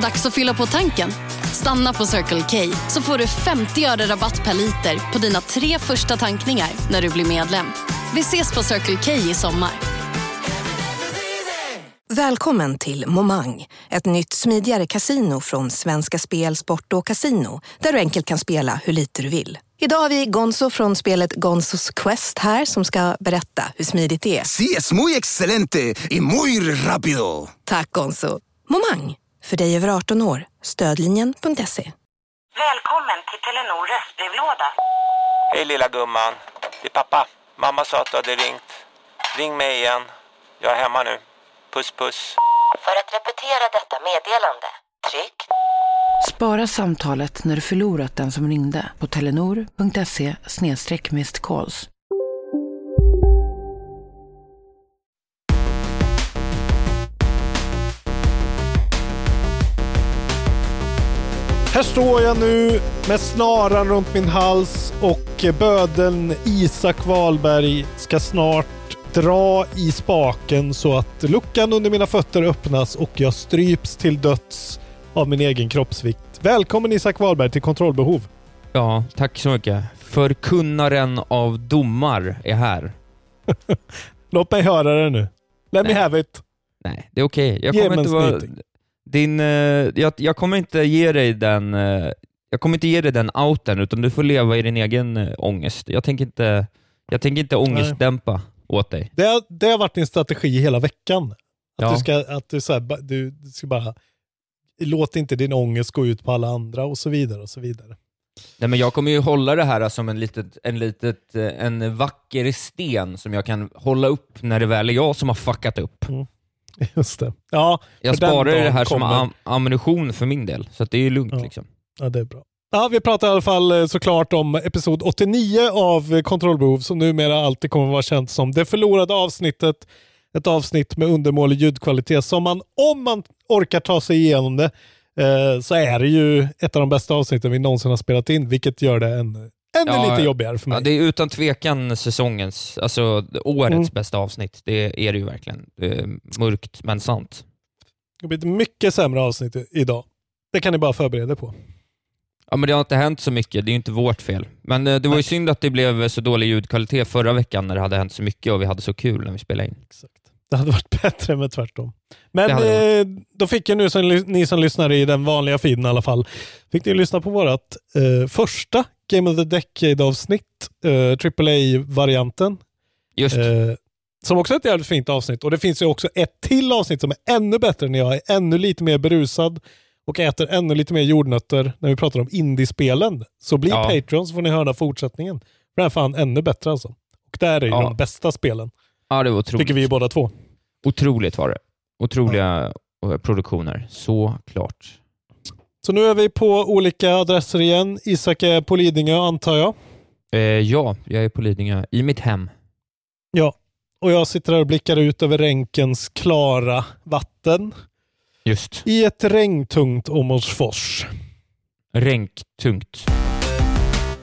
Dags att fylla på tanken. Stanna på Circle K så får du 50 öre rabatt per liter på dina tre första tankningar när du blir medlem. Vi ses på Circle K i sommar. Välkommen till Momang, ett nytt smidigare casino från Svenska Spel, Sport och Casino där du enkelt kan spela hur lite du vill. Idag har vi Gonzo från spelet Gonzos Quest här som ska berätta hur smidigt det är. Sí, es muy excelente y muy rápido. Tack Gonzo. Momang, för dig över 18 år. Stödlinjen.se. Välkommen till Telenor röstbrevlåda. Hej lilla gumman. Det är pappa. Mamma sa att du hade ringt. Ring mig igen. Jag är hemma nu. Puss puss. För att repetera detta meddelande, tryck Spara samtalet när du förlorat den som ringde på telenor.se calls. Här står jag nu med snaran runt min hals och bödeln Isak Wahlberg ska snart dra i spaken så att luckan under mina fötter öppnas och jag stryps till döds av min egen kroppsvikt. Välkommen Isak Wahlberg till Kontrollbehov. Ja, tack så mycket. Förkunnaren av domar är här. Låt mig höra det nu. Let me Nej. have it. Nej, det är okej. Jag Ge kommer inte vara... Din... eh, jag, jag kommer inte ge dig den... eh, jag kommer inte ge dig den outen, utan du får leva i din egen uh, ångest. Jag tänker inte, jag tänker inte ångestdämpa åt dig. Det har, det har varit din strategi hela veckan. Att Ja. du ska, att du, så här, du, du ska bara... Låt inte din ångest gå ut på alla andra och så vidare och så vidare. Nej, men jag kommer ju hålla det här som en, litet, en, litet, eh, en vacker sten som jag kan hålla upp när det väl är jag som har fuckat upp. Just det. Ja, Jag sparar det här som kommer. am ammunition för min del, så att det är ju lugnt. Ja. Liksom. Ja, det är bra. Ja, vi pratar i alla fall eh, såklart om episod 89 av eh, Kontrollbehov som numera alltid kommer att vara känt som det förlorade avsnittet. Ett avsnitt med undermålig ljudkvalitet som man, om man orkar ta sig igenom det, eh, så är det ju ett av de bästa avsnitten vi någonsin har spelat in, vilket gör det än, ännu Ja, lite jobbigare för mig. Ja, det är utan tvekan säsongens, alltså årets Mm. bästa avsnitt. Det är det ju verkligen. Det mörkt men sant. Det blir ett mycket sämre avsnitt idag. Det kan ni bara förbereda er på. Ja, men det har inte hänt så mycket, det är ju inte vårt fel. Men eh, det var ju synd att det blev så dålig ljudkvalitet förra veckan när det hade hänt så mycket och vi hade så kul när vi spelade in. Exakt. Det hade varit bättre med tvärtom. Men eh, då fick jag nu, som, ni som lyssnar i den vanliga feeden i alla fall, fick ni lyssna på vårt eh, första Game of the Decade-avsnitt, eh, AAA-varianten. Just, Eh, som också är ett jävligt fint avsnitt. Och det finns ju också ett till avsnitt som är ännu bättre när jag är ännu lite mer berusad och äter ännu lite mer jordnötter när vi pratar om indiespelen. Så bli Ja. Patreon så får ni höra fortsättningen. För den är fan ännu bättre alltså. Och där är ju Ja. de bästa spelen. ja, det var otroligt. Tycker vi båda två. Otroligt var det. Otroliga eh, produktioner, såklart. Så nu är vi på olika adresser igen. Isak är på Lidingö antar jag. Eh, ja, jag är på Lidingö, i mitt hem. Ja. Och jag sitter här och blickar ut över Ränkens klara vatten Just. i ett regntungt Åmotsfors. Renktungt.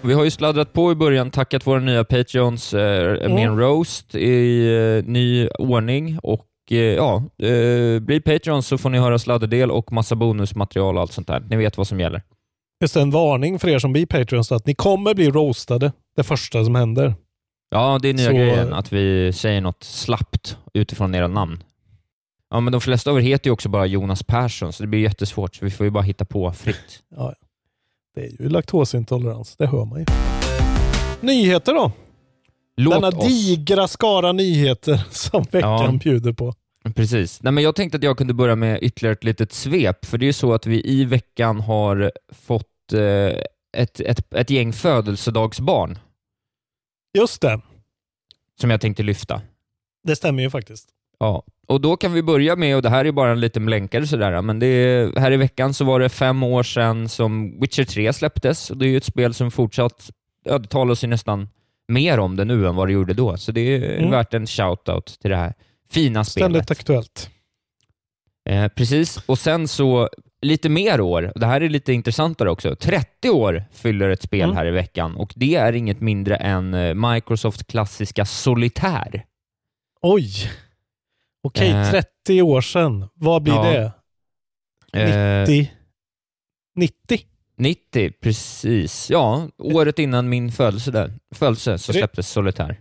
Vi har ju sladdrat på i början, tackat våra nya Patreons eh, med en roast i eh, ny ordning och ja, eh, bli Patreons så får ni höra sladderdel och massa bonusmaterial och allt sånt där. Ni vet vad som gäller. Just en varning för er som blir Patreons att ni kommer bli roastade det första som händer. Ja, det är nya Så- grejen, att vi säger något slappt utifrån era namn. Ja, men de flesta av er heter ju också bara Jonas Persson, så det blir jättesvårt, så vi får ju bara hitta på fritt. Ja, det är ju laktosintolerans, det hör man ju. Nyheter då? Låt Denna oss. digra skara nyheter som veckan Ja. bjuder på. Precis. Nej, men jag tänkte att jag kunde börja med ytterligare ett litet svep, för det är ju så att vi i veckan har fått eh, ett, ett, ett gäng födelsedagsbarn Just det, som jag tänkte lyfta. det stämmer ju faktiskt. Ja, och då kan vi börja med, och det här är bara en liten blänkare sådär, men det är, här i veckan så var det fem år sedan som Witcher 3 släpptes, och det är ju ett spel som fortsatt, ja, det talas ju nästan mer om det nu än vad det gjorde då, så det är Mm. värt en shout-out till det här fina spelet. Ständigt aktuellt. Eh, precis, och sen så lite mer år, det här är lite intressantare också. 30 år fyller ett spel Mm. här i veckan och det är inget mindre än eh, Microsoft klassiska Solitär. Oj! Okej, Eh. 30 år sedan. Vad blir Ja. det? Eh, 90. 90? 90, precis. Ja, året innan min födelse, där. födelse så släpptes Solitär.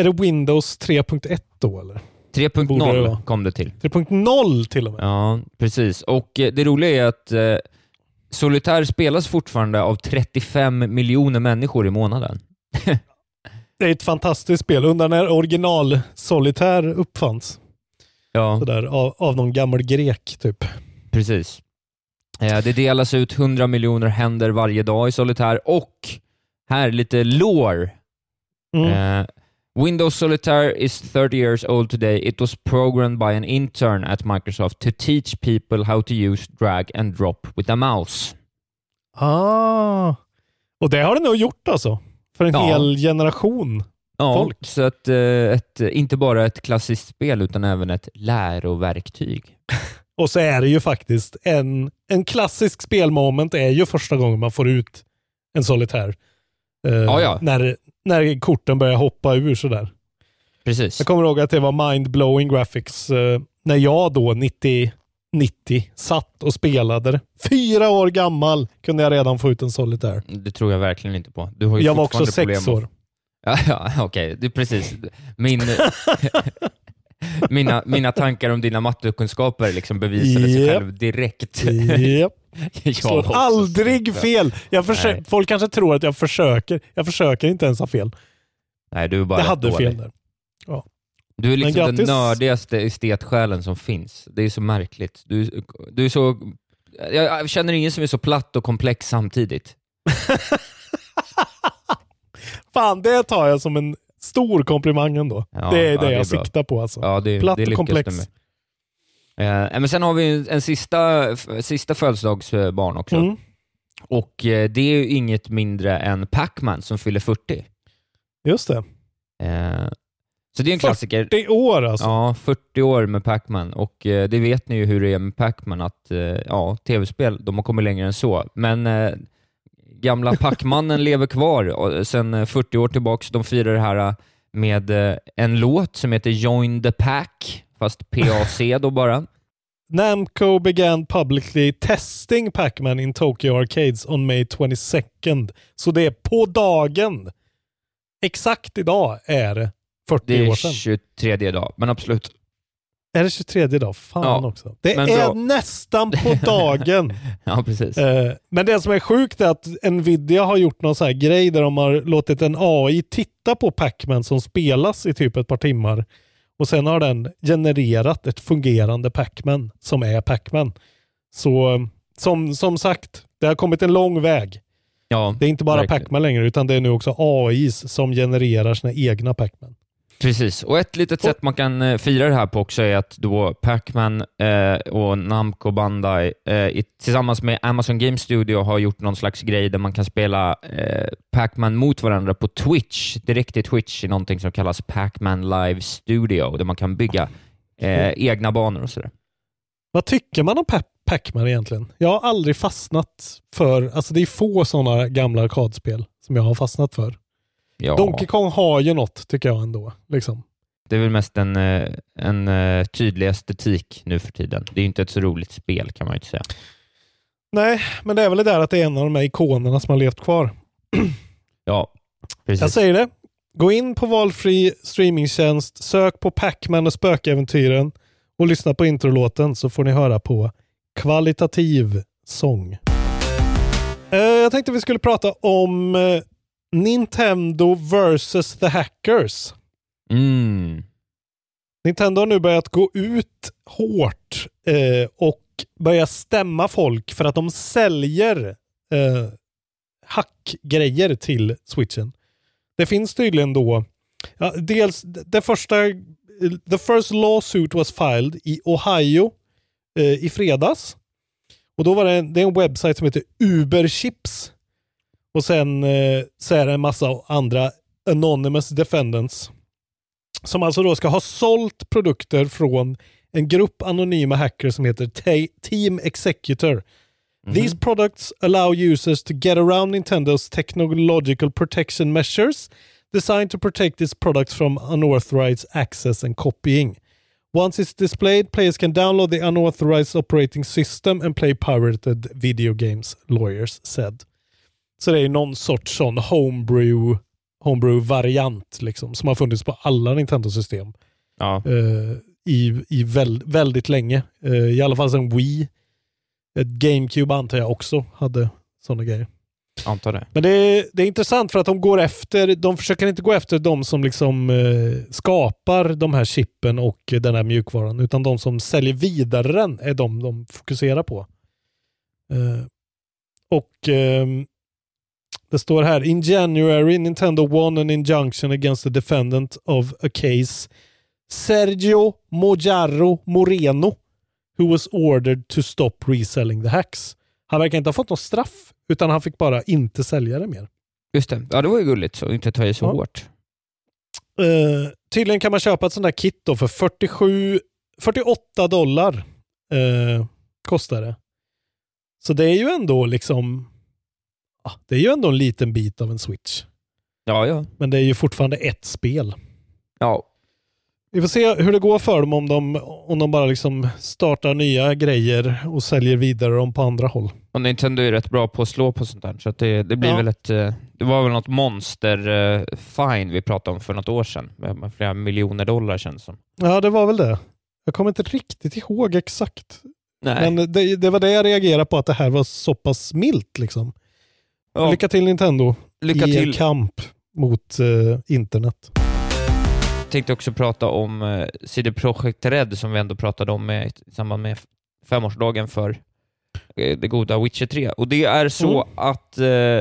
Är det Windows 3.1 då eller? Borde det 3.0 vara. kom det till. 3.0 till och med. Ja, precis. Och eh, det roliga är att eh, Solitär spelas fortfarande av 35 miljoner människor i månaden. Det är ett fantastiskt spel. Undrar när original Solitär uppfanns. Ja, Sådär, av, av någon gammal grek typ. precis. Eh, det delas ut 100 miljoner händer varje dag i Solitär och här lite lore. Mm. Eh, Windows Solitaire is 30 years old today. It was programmed by an intern at Microsoft to teach people how to use drag and drop with a mouse. Ah. Och det har det nog gjort alltså. För en Ja. hel generation. Ja, Folk. så att eh, ett, inte bara ett klassiskt spel utan även ett läroverktyg. Och så är det ju faktiskt en, en klassisk spelmoment är ju första gången man får ut en solitär. Eh, Ja, ja. När, när korten börjar hoppa ur sådär. Precis. Jag kommer ihåg att det var mind-blowing graphics eh, när jag då 90, 90 satt och spelade. det. Fyra år gammal kunde jag redan få ut en solitär. Det tror jag verkligen inte på. Du har ju Jag var också sex problem år. Ja, ja okej. Är precis. Min, mina, mina tankar om dina mattekunskaper liksom bevisade sig själv direkt. Japp. Jag Slår aldrig fel. Jag. Folk kanske tror att jag försöker. Jag försöker inte ens ha fel. Nej, du är bara Jag hade dålig. fel där. Du är liksom den nördigaste estetsjälen som finns. Det är så märkligt. Du, du är så... Jag känner ingen som är så platt och komplex samtidigt. Fan, det tar jag som en stor komplimang ändå. Ja, det är ja, det det är jag bra. siktar på alltså. Ja, det, Platt det och komplex. med. Eh, men sen har vi en, sista, sista födelsedagsbarn också. Mm. Och eh, det är ju inget mindre än Pac-Man som fyller 40. Just det. Eh, så det är en klassiker. 40 år alltså. Ja, 40 år med Pac-Man och eh, det vet ni ju hur det är med Pac-Man att eh, ja, tv-spel, de har kommit längre än så. Men eh, gamla Pac-mannen lever kvar och sen eh, 40 år tillbaks. De firar det här eh, med eh, en låt som heter Join the Pack, fast PAC då bara. Namco began publicly testing Pac-Man in Tokyo Arcades on May 22nd. Så det är på dagen. Exakt idag är det 40 Det år är sedan. 23 dag, men absolut. Är det 23 idag? Fan Ja, också. Det är bra. nästan på dagen. Ja, precis. Eh, Men det som är sjukt är att Nvidia har gjort någon så här grej där de har låtit en AI titta på Pac-Man som spelas i typ ett par timmar. Och sen har den genererat ett fungerande Pac-Man som är Pac-Man. Så eh, som, som sagt, det har kommit en lång väg. Ja, Det är inte bara. Pac-Man längre utan det är nu också AIs som genererar sina egna Pac-Man. Precis, och ett litet sätt man kan eh, fira det här på också är att då Pac-Man eh, och Namco Bandai eh, i, tillsammans med Amazon Game Studio har gjort någon slags grej där man kan spela eh, Pac-Man mot varandra på Twitch, direkt i Twitch i någonting som kallas Pac-Man Live Studio, där man kan bygga eh, egna banor och sådär. Vad tycker man om Pa- Pac-Man egentligen? Jag har aldrig fastnat för, alltså det är få sådana gamla arkadspel som jag har fastnat för. Ja, Donkey Kong har ju något tycker jag ändå. Liksom. det är väl mest en, eh, en eh, tydlig estetik nu för tiden. Det är ju inte ett så roligt spel kan man ju inte säga. Nej, men det är väl det där att det är en av de här ikonerna som har levt kvar. Ja, precis. Jag säger det. Gå in på valfri streamingtjänst, sök på Pac-Man och spökäventyren och lyssna på introlåten så får ni höra på kvalitativ sång. Eh, jag tänkte vi skulle prata om Nintendo vs the Hackers. Mm. Nintendo har nu börjat gå ut hårt eh, och börja stämma folk för att de säljer eh, hackgrejer till switchen. Det finns tydligen då, ja, dels det första, the first lawsuit was filed i Ohio eh, i fredags. Och då var det, det är en webbsite som heter Uberchips. Och sen eh, så är det en massa andra anonymous defendants som alltså då ska ha sålt produkter från en grupp anonyma hackers som heter Team Executor. These products allow users to get around Nintendo's technological protection measures designed to protect its products from unauthorized access and copying. Once it's displayed, players can download the unauthorized operating system and play pirated video games, lawyers said. Så det är någon sorts sån homebrew, homebrew-variant liksom, som har funnits på alla Nintendo-system Ja. eh, i, i väl, väldigt länge. Eh, I alla fall sedan Wii. Ett GameCube antar jag också hade sådana grejer. Antar det. Men det är, det är intressant för att de går efter, de försöker inte gå efter de som liksom eh, skapar de här chippen och den här mjukvaran, utan de som säljer vidare den är de de fokuserar på. Eh, och ehm, det står här, in January Nintendo won an injunction against the defendant of a case Sergio Mojarro Moreno who was ordered to stop reselling the hacks. Han verkar inte ha fått något straff, utan han fick bara inte sälja det mer. Just det. Ja, det var ju gulligt så inte ta i så Ja. hårt. Eh, tydligen kan man köpa ett sånt där kit då för 47, 48 dollar eh, kostar det. Så det är ju ändå liksom, det är ju ändå en liten bit av en switch. Ja, ja. Men det är ju fortfarande ett spel. Ja, Vi får se hur det går för dem om de, om de bara liksom startar nya grejer och säljer vidare dem på andra håll. och Nintendo är rätt bra på att slå på sånt där, så det, det blir Ja. väl ett... eh, Det var väl något monster eh, vi pratade om för något år sedan, med flera miljoner dollar känns som. Ja, det var väl det. Jag kommer inte riktigt ihåg exakt. Nej. Men det, det var det jag reagerade på, att det här var så pass milt. Liksom. Ja, Lycka till Nintendo lycka i till. kamp mot eh, internet. tänkte också prata om eh, CD Projekt Red som vi ändå pratade om med, i samband med femårsdagen för eh, det goda Witcher 3. Och det är så Mm. att eh,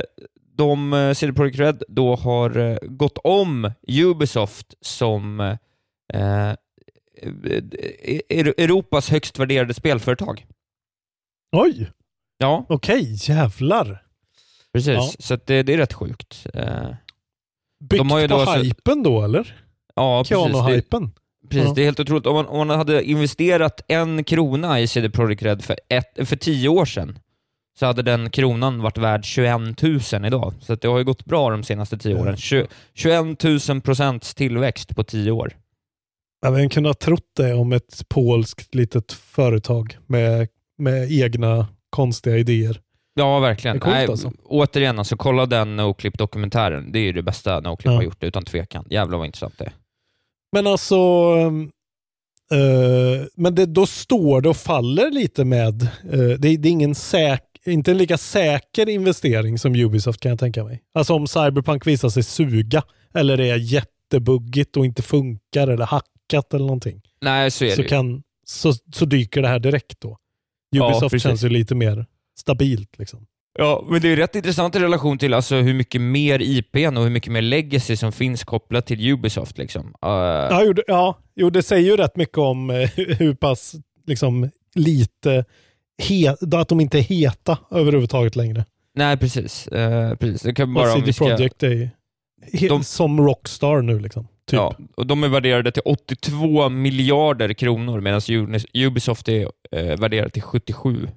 de, eh, CD Projekt Red då har eh, gått om Ubisoft som eh, eh, Europas högst värderade spelföretag. Oj, Ja, okej, jävlar. Precis. Ja. Så det, det är rätt sjukt. Eh, Byggt De har ju på då så- hypen då eller? ja, Keanu-hypen. Precis, Ja. det är helt otroligt. Om man, om man hade investerat en krona i CD Projekt Red för, ett, för tio år sedan, så hade den kronan varit värd 21 000 idag. Så det har ju gått bra de senaste tio åren. Tju- 21 000 procents tillväxt på tio år. Jag hade kunnat trott det om ett polskt litet företag med, med egna konstiga idéer. Ja, verkligen. Det är coolt Nej, alltså. Återigen, alltså, kolla den Noclip-dokumentären. Det är ju det bästa Noclip Ja. har gjort, utan tvekan. Jävlar vad intressant det är. Men alltså, eh, men det, då står det och faller lite med, eh, det, det är ingen säk, inte en lika säker investering som Ubisoft kan jag tänka mig. Alltså om Cyberpunk visar sig suga eller är jättebuggigt och inte funkar eller hackat eller någonting. Nej, så är Så, det ju. kan, så, så dyker det här direkt då. Ja, Ubisoft precis. känns ju lite mer stabilt. Liksom. Ja, men det är rätt intressant i relation till alltså, hur mycket mer IPn och hur mycket mer legacy som finns kopplat till Ubisoft. Liksom. Uh, Ja, jo, ja, jo, det säger ju rätt mycket om eh, hur pass liksom, lite he, att de inte är heta överhuvudtaget längre. Nej, precis. Eh, precis. Det kan bara Och CD ska... Projekt är De- som Rockstar nu. Liksom, typ. Ja, och de är värderade till 82 miljarder kronor medan Ubisoft är eh, värderad till 77.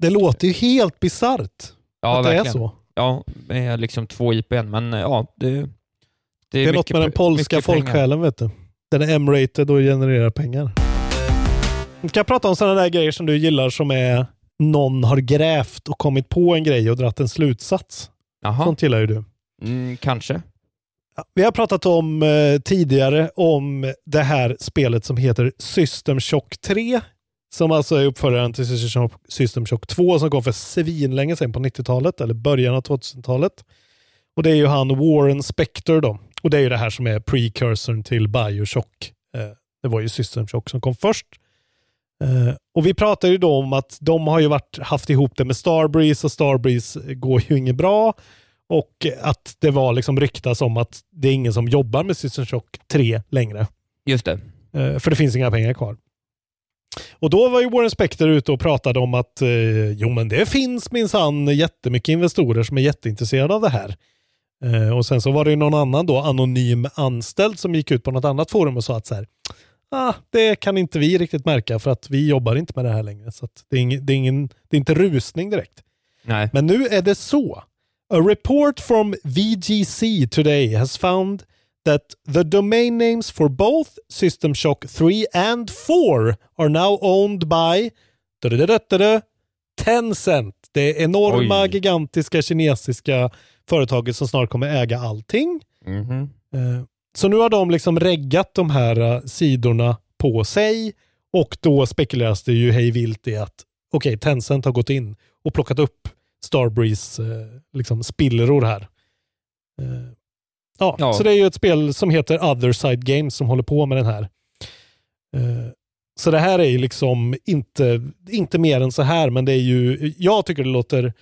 Det låter ju helt bisarrt Ja, att det verkligen. är så. Ja, med liksom två IPn, men eh, ja, det, det Det är, något med den polska folksjälen, vet du. Den är M-rated och genererar pengar. Vi kan prata om sådana där grejer som du gillar som är någon har grävt och kommit på en grej och dratt en slutsats. Jaha, Sånt gillar ju du. mm, kanske. Vi har pratat om eh, tidigare om det här spelet som heter System Shock 3. Som alltså är uppföljaren till System Shock- System Shock 2 som kom för svinlänge sedan på 90-talet eller början av 2000-talet. Och det är ju han Warren Spector då. Och det är ju det här som är precursorn till Bioshock. Eh, det var ju System Shock som kom först. Eh, och vi pratar ju då om att de har ju varit, haft ihop det med Starbreeze och Starbreeze går ju inget bra. Och att det var liksom ryktas om att det är ingen som jobbar med System Shock 3 längre. Just det. Eh, för det finns inga pengar kvar. Och då var ju Warren Spector ute och pratade om att eh, jo men det finns minsann jättemycket investorer som är jätteintresserade av det här. Eh, och sen så var det ju någon annan då, anonym anställd som gick ut på något annat forum och sa att så här, ah, det kan inte vi riktigt märka för att vi jobbar inte med det här längre. Så det, är ingen, det, är ingen, det är inte rusning direkt. Nej. Men nu är det så. A report from VGC today has found that the domain names for both System Shock 3 and 4 are now owned by Tencent. Det enorma, Oj. gigantiska kinesiska företaget som snart kommer äga allting. Mhm. Eh, Så nu har de liksom reggat de här eh, sidorna på sig och då spekuleras det ju hej vilt i att okej, Tencent har gått in och plockat upp Starbreeze eh, liksom spillror här. Eh, Ja, Ja. så det är ju ett spel som heter Other Side Games som håller på med den här. Eh, Så det här är ju liksom inte, inte mer än så här, men det är ju, jag tycker det låter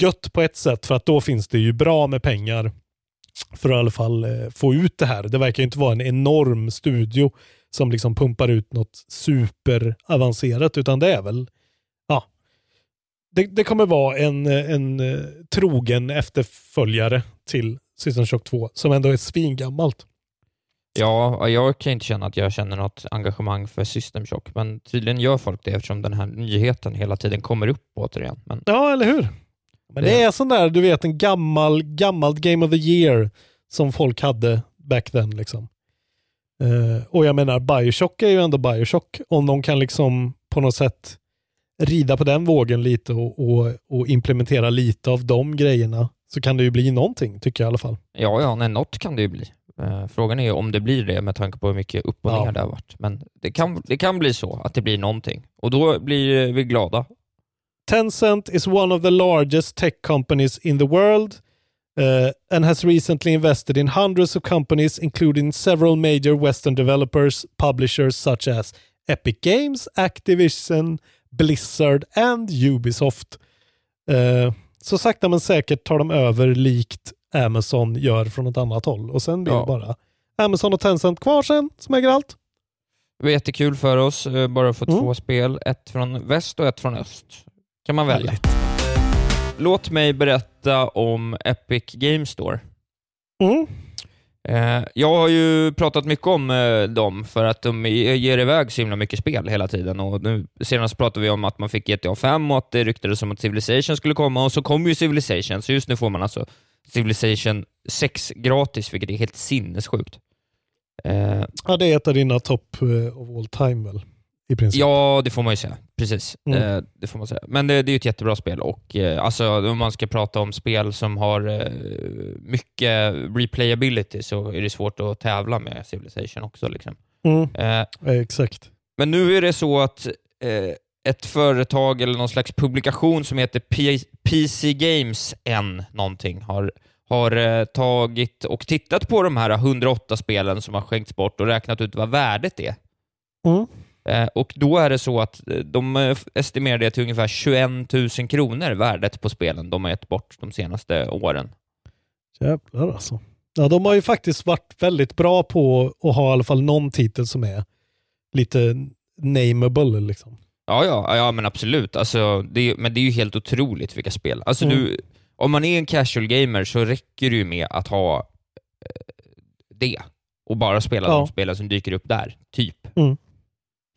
gött på ett sätt för att då finns det ju bra med pengar för att i alla fall eh, få ut det här. Det verkar ju inte vara en enorm studio som liksom pumpar ut något superavancerat, utan det är väl, ja, det, det kommer vara en, eh, en trogen efterföljare till System Shock 2, som ändå är svingammalt. Ja, jag kan inte känna att jag känner något engagemang för System Shock, men tydligen gör folk det eftersom den här nyheten hela tiden kommer upp återigen. Men Ja, eller hur? Men det är sån där, du vet, en gammal, gammalt Game of the Year som folk hade back then. Liksom. Eh, och jag menar, Bioshock är ju ändå Bioshock. Om de kan liksom på något sätt rida på den vågen lite och, och, och implementera lite av de grejerna så kan det ju bli någonting, tycker jag i alla fall. ja, ja, nej, något kan det ju bli. Eh, Frågan är om det blir det med tanke på hur mycket upp och Ja. ner det har varit. Men det kan, det kan bli så att det blir någonting och då blir vi glada. Tencent is one of the largest tech companies in the world uh, and has recently invested in hundreds of companies, including several major Western developers, publishers such as Epic Games, Activision, Blizzard and Ubisoft. Uh, så sakta men säkert tar de över likt Amazon gör från ett annat håll och sen blir Ja. det bara Amazon och Tencent kvar sen som äger allt. Det var jättekul för oss, eh, bara få Mm. två spel. Ett från väst och ett från öst. Kan man välja. Härligt. Låt mig berätta om Epic Games Store. Mm. Eh, jag har ju pratat mycket om eh, dem för att de ger iväg så himla mycket spel hela tiden. Och nu, senast pratade vi om att man fick GTA 5 och att det ryktades om att Civilization skulle komma och så kom ju Civilization, så just nu får man alltså Civilization 6 gratis, vilket är helt sinnessjukt. Eh, ja, det är ett av dina top of all time väl? I princip. ja, det får man ju säga. Precis. Mm. Eh, det får man säga. Men det, det är ju ett jättebra spel och eh, alltså, om man ska prata om spel som har eh, mycket replayability så är det svårt att tävla med Civilization också. Liksom. Mm. Eh, Exakt. men nu är det så att eh, ett företag eller någon slags publikation som heter P- PC Games N någonting har, har eh, tagit och tittat på de här 108 spelen som har skänkts bort och räknat ut vad värdet är. Mm. Eh, och då är det så att eh, de eh, estimerar det till ungefär 21 000 kronor värdet på spelen de har gett bort de senaste åren. Jävlar alltså. Ja, de har ju faktiskt varit väldigt bra på att ha i alla fall någon titel som är lite nameable liksom. Ja, ja, ja men absolut. Alltså, det, är- men det är ju helt otroligt vilka spel. Alltså, Mm. du, om man är en casual gamer så räcker det ju med att ha eh, det och bara spela Ja. de spelen som dyker upp där, typ. Mm.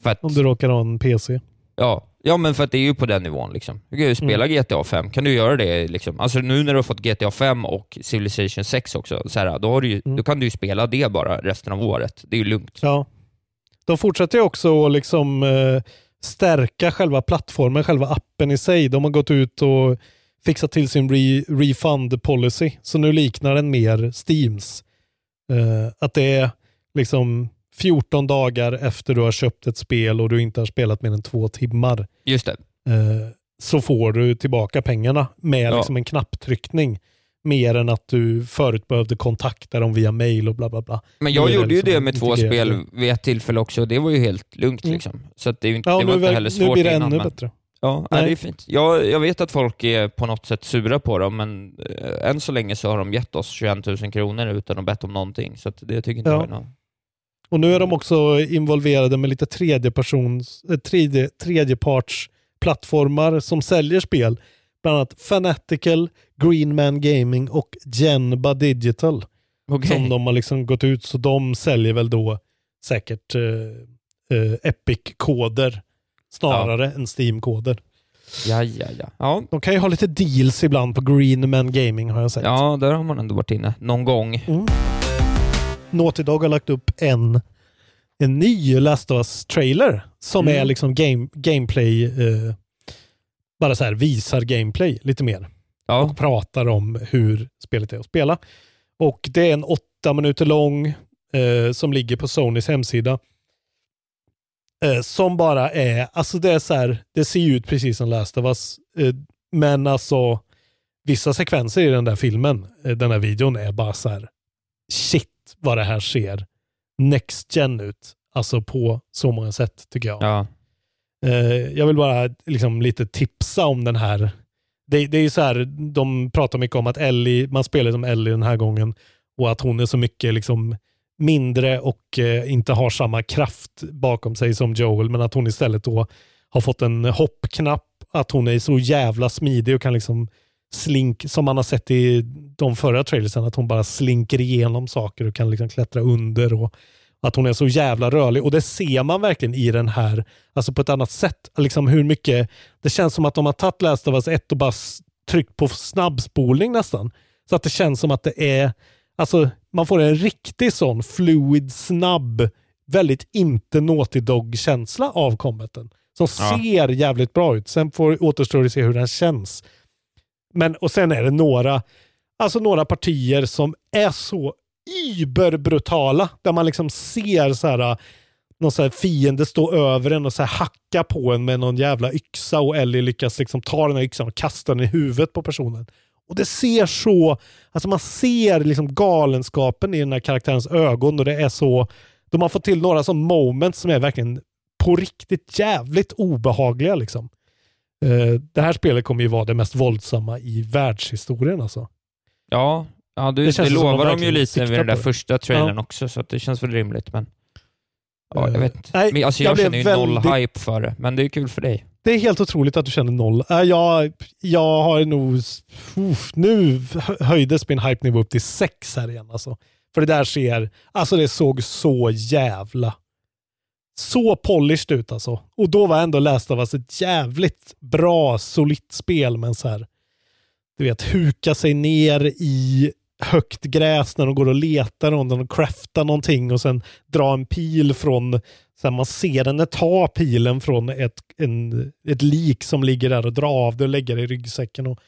För att, Om du råkar ha en PC. ja, ja, men för att det är ju på den nivån. Liksom. Du kan ju spela GTA 5, kan du göra det? Liksom. Alltså nu när du har fått GTA 5 och Civilization 6 också, så här, då, ju, Mm. då kan du ju spela det bara resten av året. Det är ju lugnt. Ja. De fortsätter ju också att liksom eh, stärka själva plattformen, själva appen i sig. De har gått ut och fixat till sin re refund policy. Så nu liknar den mer Steams. Eh, att det är liksom 14 dagar efter du har köpt ett spel och du inte har spelat mer än två timmar. Just det. eh, så får du tillbaka pengarna med Ja. liksom en knapptryckning. Mer än att du förut behövde kontakta dem via mail och bla bla bla. Men Nu jag gjorde ju liksom det med två spel vid ett tillfälle också och det var ju helt lugnt. Mm. Liksom. Så att det, är ju inte, Ja, det nu, var inte verk- heller nu svårt blir det innan. ännu men, bättre. Ja, nej. Det är fint. Jag, jag vet att folk är på något sätt sura på dem, men eh, än så länge så har de gett oss 21 000 kronor utan att bett om någonting. Så det tycker inte Ja. jag är något. Och nu är de också involverade med lite tredjepersons, eh, tredje, tredjepartsplattformar som säljer spel. Bland annat Fanatical, Greenman Gaming och Genba Digital. Okej. Som de har liksom gått ut, så de säljer väl då säkert eh, eh, Epic-koder snarare än Steam-koder. Ja, ja, ja. Ja, De kan ju ha lite deals ibland på Greenman Gaming har jag sett. ja, där har man ändå varit inne någon gång. Naughty Dog har lagt upp en, en ny Last of Us-trailer som Mm. är liksom game, gameplay, eh, bara så här visar gameplay lite mer Ja, och pratar om hur spelet är att spela. Och det är en åtta minuter lång eh, som ligger på Sonys hemsida. Eh, som bara är, alltså det är så här, det ser ju ut precis som Last of Us. Eh, men alltså vissa sekvenser i den där filmen, eh, den där videon är bara så här, shit vad det här ser next gen ut. Alltså på så många sätt tycker jag. ja. Eh, jag vill bara liksom lite tipsa om den här. Det, det är ju så här, de pratar mycket om att Ellie, man spelar som Ellie den här gången och att hon är så mycket liksom mindre och eh, inte har samma kraft bakom sig som Joel, men att hon istället då har fått en hoppknapp, att hon är så jävla smidig och kan liksom slink, som man har sett i de förra trailersen, att hon bara slinker igenom saker och kan liksom klättra under och att hon är så jävla rörlig. Och det ser man verkligen i den här, alltså på ett annat sätt. Liksom hur mycket, det känns som att de har tagit Last of Us 1 och bara tryckt på snabbspolning nästan. Så att det känns som att det är, alltså man får en riktig sån fluid, snabb, väldigt inte Naughty Dog-känsla av Combaten. Som Ja. ser jävligt bra ut. Sen får, återstår det att se hur den känns. Men, och sen är det några, alltså några partier som är så überbrutala. Där man liksom ser så här, någon så här fiende stå över en och så här hacka på en med någon jävla yxa och Ellie lyckas liksom ta den här yxan och kasta den i huvudet på personen. Och det ser så, alltså man ser liksom galenskapen i den här karaktärens ögon och det är så, de har fått till några sådana moments som är verkligen på riktigt jävligt obehagliga liksom. Eh, det här spelet kommer ju vara det mest våldsamma i världshistorien alltså. Ja, ja du, Det det, lovar de ju lite vid den där första trailern också, så det känns väl rimligt. Men ja, jag Eh, vet nej, Men, alltså, jag jag, känner ju noll väldigt- hype för det, men det är kul för dig. Det är helt otroligt att du känner noll. Äh, Jag, jag har nog... Uff, nu höjdes min hype-nivå upp till sex här igen. Alltså. För det där ser... Alltså det såg så jävla... Så polished ut alltså. Och då var ändå Last of Us ett jävligt bra, solitt spel. Men så här... Du vet, huka sig ner i högt gräs när de går och letar om den och craftar någonting och sen dra en pil från så här, man ser den ta pilen från ett, en, ett lik som ligger där och dra av det och lägga det i ryggsäcken. Och,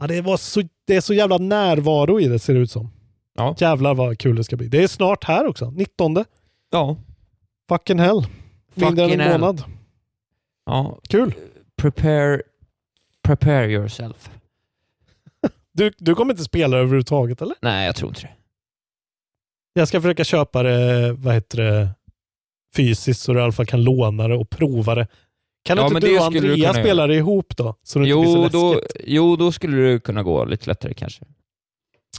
ja, det, var så, det är så jävla närvaro i det ser det ut som. Ja. Jävlar vad kul det ska bli. Det är snart här också. 19. Ja. Fucking hell. Mindre än en hell. månad. ja. Kul. Prepare, prepare yourself. Du, du kommer inte spela överhuvudtaget eller? Nej, jag tror inte det. Jag ska försöka köpa det, vad heter det, fysiskt så du i alla fall kan låna det och prova det. Kan Ja, inte du och Andrea spela det ihop då? Så det inte blir så Jo då, läskigt? jo, då skulle det kunna gå lite lättare kanske.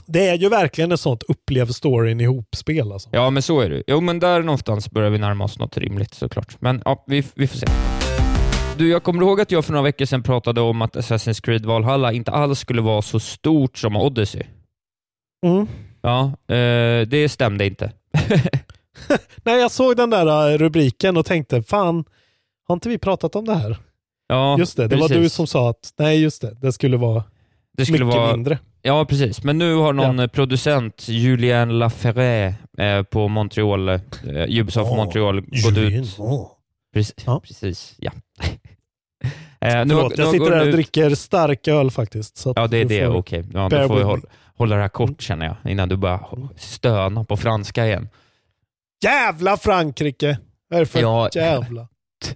Det är ju verkligen ett sånt upplev storyn ihop-spel alltså. Ja, men så är det. Jo, men där någonstans börjar vi närma oss något rimligt såklart. Men ja, vi, vi får se. Du, jag kommer ihåg att jag för några veckor sedan pratade om att Assassin's Creed Valhalla inte alls skulle vara så stort som Odyssey. Mm. Ja, eh, det stämde inte. Nej, jag såg den där eh, rubriken och tänkte, fan, har inte vi pratat om det här? Ja, just det, det var precis. du som sa att, nej just det, det skulle vara det skulle mycket vara, mindre. Ja, precis. Men nu har någon eh, producent, Julien Laferré, eh, på Montreal, eh, Ubisoft Åh, Montreal, gått Julien, ut... Precis, Ja. precis ja. eh, nu Förlåt, nu jag sitter där och dricker stark öl faktiskt. Så Ja, det är det. Okej. Ja, bear då får vi hålla, hålla det här kort känner jag, innan du börjar stöna på franska igen. Jävla Frankrike! Vad är det för Ja. jävla...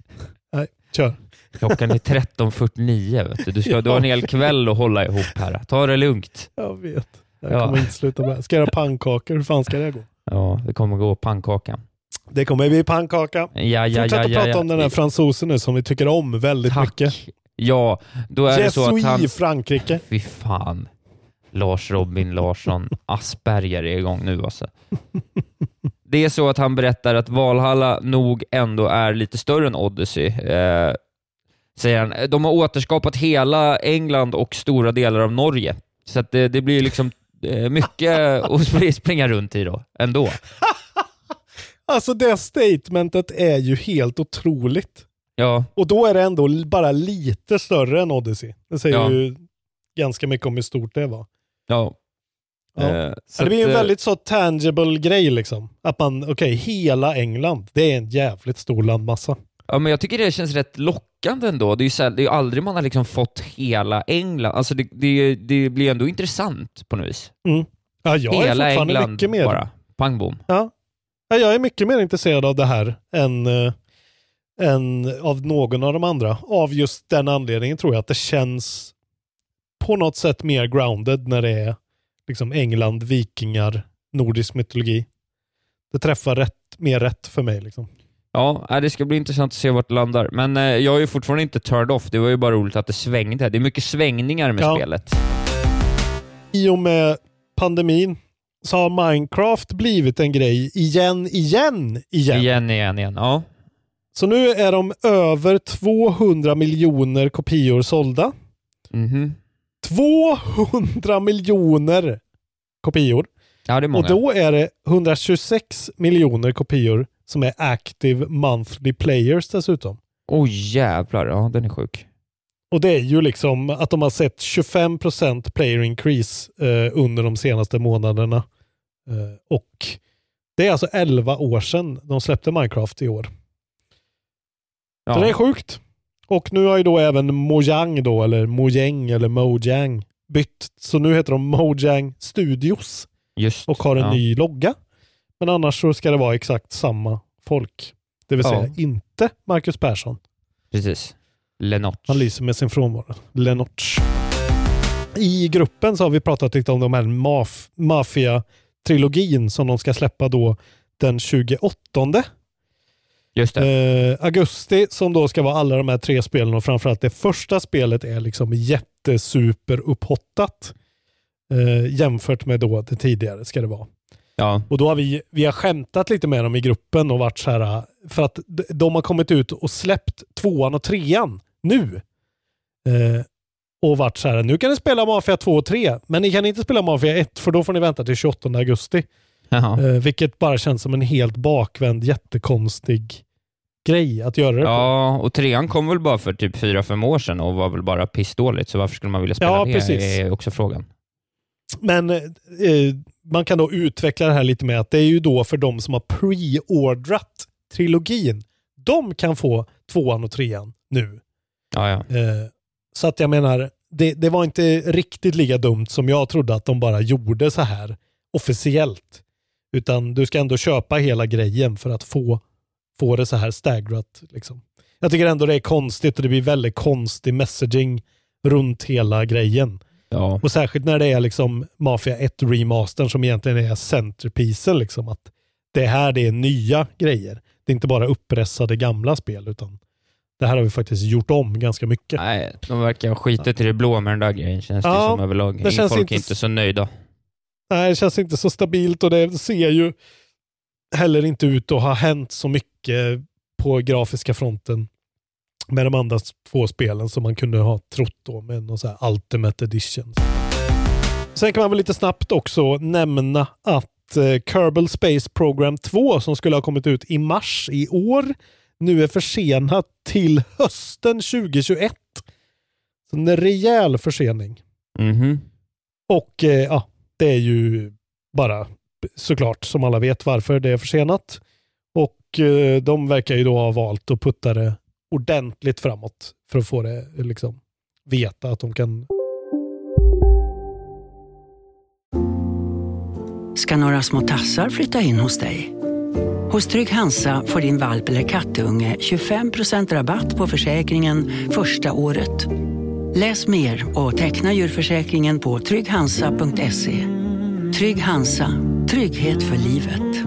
Nej, kör. Klockan är 13.49, vet du. Du, ska, du har en hel kväll att hålla ihop här. Ta det lugnt. Jag vet. Jag Ja. kommer inte sluta med. Ska jag göra pannkakor? Hur fan ska det gå? Ja, det kommer gå pannkakan. Det kommer bli pannkaka. Ja, ja, ja, Fortsätt att ja, prata ja. om den här fransosen nu som vi tycker om väldigt Tack. mycket. Ja, då är det så att han... Frankrike. Fy fan. Lars Robin Larsson Asperger är igång nu alltså. Det är så att han berättar att Valhalla nog ändå är lite större än Odyssey. Eh, säger han. De har återskapat hela England och stora delar av Norge. Så att det, det blir liksom eh, mycket att spr- springa runt i då, ändå. Alltså det statementet är ju helt otroligt. Ja, Och då är det ändå bara lite större än Odyssey. Det säger Ja. ju ganska mycket om hur stort det var. ja. Ja. Eh, så det blir ju en eh, väldigt så tangible grej liksom. Att man, okej, hela England, det är en jävligt stor landmassa. Ja, men jag tycker det känns rätt lockande ändå. Det är ju, så här, det är aldrig man har liksom fått hela England. Alltså det, det, det blir ändå intressant på något vis. Ja, jag är hela fortfarande England mycket mer, bara. Pang bom. Ja. ja, jag är mycket mer intresserad av det här än, eh, än av någon av de andra. Av just den anledningen tror jag att det känns på något sätt mer grounded när det är liksom England, vikingar, nordisk mytologi. Det träffar rätt, mer rätt för mig. Liksom. Ja, nej, det ska bli intressant att se vart det landar. Men eh, jag är ju fortfarande inte turned off. Det var ju bara roligt att det svängde. Det är mycket svängningar med Ja. spelet. I och med pandemin så har Minecraft blivit en grej igen, igen, igen. Igen, igen, igen. Ja. Så nu är de över 200 miljoner kopior sålda. Mhm. 200 miljoner kopior. Ja, det är många. Och då är det 126 miljoner kopior som är active monthly players dessutom. Oj jävlar, ja den är sjuk. Och det är ju liksom att de har sett 25% player increase eh, under de senaste månaderna. Eh, och det är alltså 11 år sedan de släppte Minecraft i år. Ja. Så det är sjukt. Och nu har ju då även Mojang då, eller Mojang eller Mojang bytt. Så nu heter de Mojang Studios Just. och har en ja. ny logga. Men annars så ska det vara exakt samma folk. Det vill säga Ja. inte Marcus Persson. Precis. Lenotch. Han lyser med sin frånvaro. Lenotch. I gruppen så har vi pratat lite om de här maf- Mafia-trilogin som de ska släppa då den 28 Just eh, augusti som då ska vara alla de här tre spelen och framförallt det första spelet är liksom jättesuper upphottat eh, jämfört med då det tidigare ska det vara. Ja. Och då har vi, vi har skämtat lite med dem i gruppen och varit så här, för att de har kommit ut och släppt tvåan och trean nu. Eh, och varit så här, nu kan ni spela Mafia 2 och 3, men ni kan inte spela Mafia 1 för då får ni vänta till 28 augusti. Eh, vilket bara känns som en helt bakvänd, jättekonstig grej att göra det på. Ja, och trean kom väl bara för typ fyra, fem år sedan och var väl bara pissdåligt, så varför skulle man vilja spela Ja, det precis. är också frågan. Men eh, man kan då utveckla det här lite med att det är ju då för de som har pre-ordrat trilogin. De kan få tvåan och trean nu. Ja, ja. Eh, så att jag menar, det, det var inte riktigt lika dumt som jag trodde att de bara gjorde så här officiellt. Utan du ska ändå köpa hela grejen för att få, få det så här staggerat. Liksom. Jag tycker ändå det är konstigt och det blir väldigt konstig messaging runt hela grejen. Ja. Och särskilt när det är liksom Mafia 1 remastern som egentligen är centerpiecen. Liksom, att det här det är nya grejer. Det är inte bara uppressade gamla spel utan det här har vi faktiskt gjort om ganska mycket. Nej, de verkar ha skitit i det blå med den där grejen, känns det Ja, som överlag. det känns Folk inte är inte så nöjda. Nej, det känns inte så stabilt och det ser ju heller inte ut att ha hänt så mycket på grafiska fronten med de andra två spelen som man kunde ha trott då med någon så här Ultimate Edition. Sen kan man väl lite snabbt också nämna att eh, Kerbal Space Program 2 som skulle ha kommit ut i mars i år nu är försenat till hösten 2021. Så en rejäl försening. Mhm. Och eh, ja, det är ju bara såklart som alla vet varför det är försenat. Och eh, de verkar ju då ha valt att putta det ordentligt framåt för att få det liksom veta att de kan ska några små tassar flytta in hos dig. Hos Trygg Hansa får din valp eller kattunge 25% rabatt på försäkringen första året. Läs mer och teckna djurförsäkringen på trygghansa.se. Trygg Hansa, trygghet för livet.